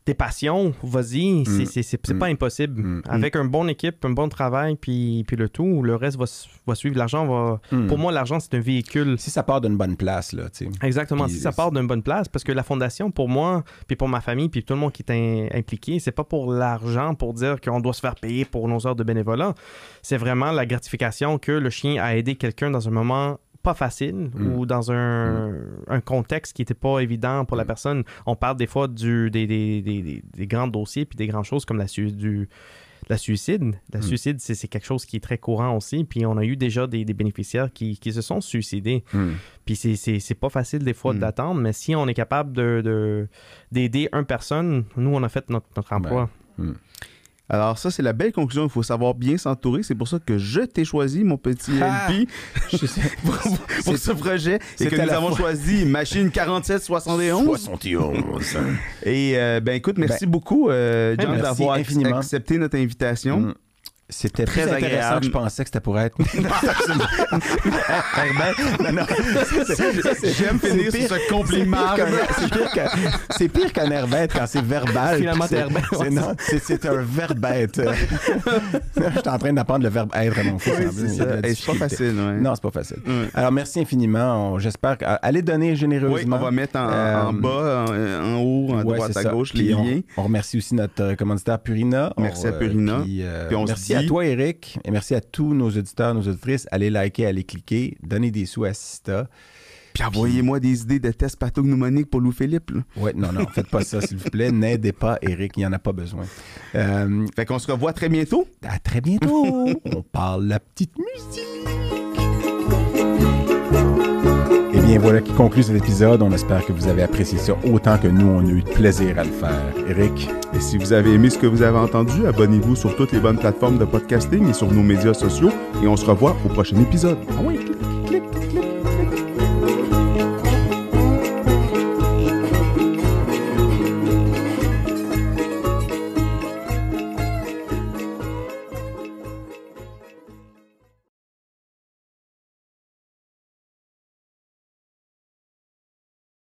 tes passions, vas-y, c'est, Mm. Mm. pas impossible. Mm. Avec une bonne équipe, un bon travail, puis, puis le tout, le reste va, va suivre. L'argent va. Pour moi, l'argent, c'est un véhicule. Si ça part d'une bonne place, là, tu sais. Exactement. Puis si ça part d'une bonne place, parce que la fondation, pour moi, puis pour ma famille, puis tout le monde qui est impliqué, c'est pas pour l'argent, pour dire qu'on doit se faire payer pour nos heures de bénévolat. C'est vraiment la gratification que le chien a aidé quelqu'un dans un moment pas facile Mm. ou dans un, un contexte qui n'était pas évident pour la Mm. personne. On parle des fois du, des, des, des, des- grands dossiers puis des grandes choses comme la, du, la suicide. La Mm. suicide, c'est c'est quelque chose qui est très courant aussi. Puis on a eu déjà des, des bénéficiaires qui, qui se sont suicidés. Mm. Puis c'est- c'est c'est pas facile des fois Mm. d'attendre, mais si on est capable de- de- d'aider une personne, nous, on a fait notre, notre emploi. Alors, ça, c'est la belle conclusion. Il faut savoir bien s'entourer. C'est pour ça que je t'ai choisi, mon petit Ah! LP, pour, pour ce projet. Et que nous avons fois- choisi Machine 4771. 71. Et euh, ben écoute, merci beaucoup, euh, John, merci d'avoir accepté notre invitation. Mm. C'était Très intéressant agréable. que je pensais que c'était pour être. Herbert, non, non, c'est- J'aime finir sur ce compliment. c'est pire qu'un- herbette quand c'est verbal. Finalement, C'est- c'est- non, un verbette. Je suis en train d'apprendre le verbe être à mon fils. Oui, plus, c'est pas facile, ouais. Non, c'est pas facile. Alors, merci infiniment. J'espère que. Allez donner Oui, généreusement. on va mettre en, Euh, en bas, en, en haut, en Ouais, droite, à gauche, les on, liens. on remercie aussi notre euh, commanditaire Purina. Merci On, à Purina. puis, euh, Puis on se dit- à toi, Eric. Et merci à tous nos auditeurs, nos auditrices. Allez liker, allez cliquer, donner des sous à Sista. Puis envoyez-moi des idées de tests pathognomoniques pour Louis-Philippe. Ouais, non, non, faites pas ça, s'il vous plaît. N'aidez pas Eric, il n'y en a pas besoin. Euh, Fait qu'on se revoit très bientôt. à très bientôt. on parle la petite musique. Bien, voilà qui conclut cet épisode. On espère que vous avez apprécié ça autant que nous, on a eu de plaisir à le faire. Eric, Et si vous avez aimé ce que vous avez entendu, abonnez-vous sur toutes les bonnes plateformes de podcasting et sur nos médias sociaux. Et on se revoit au prochain épisode. ah oui,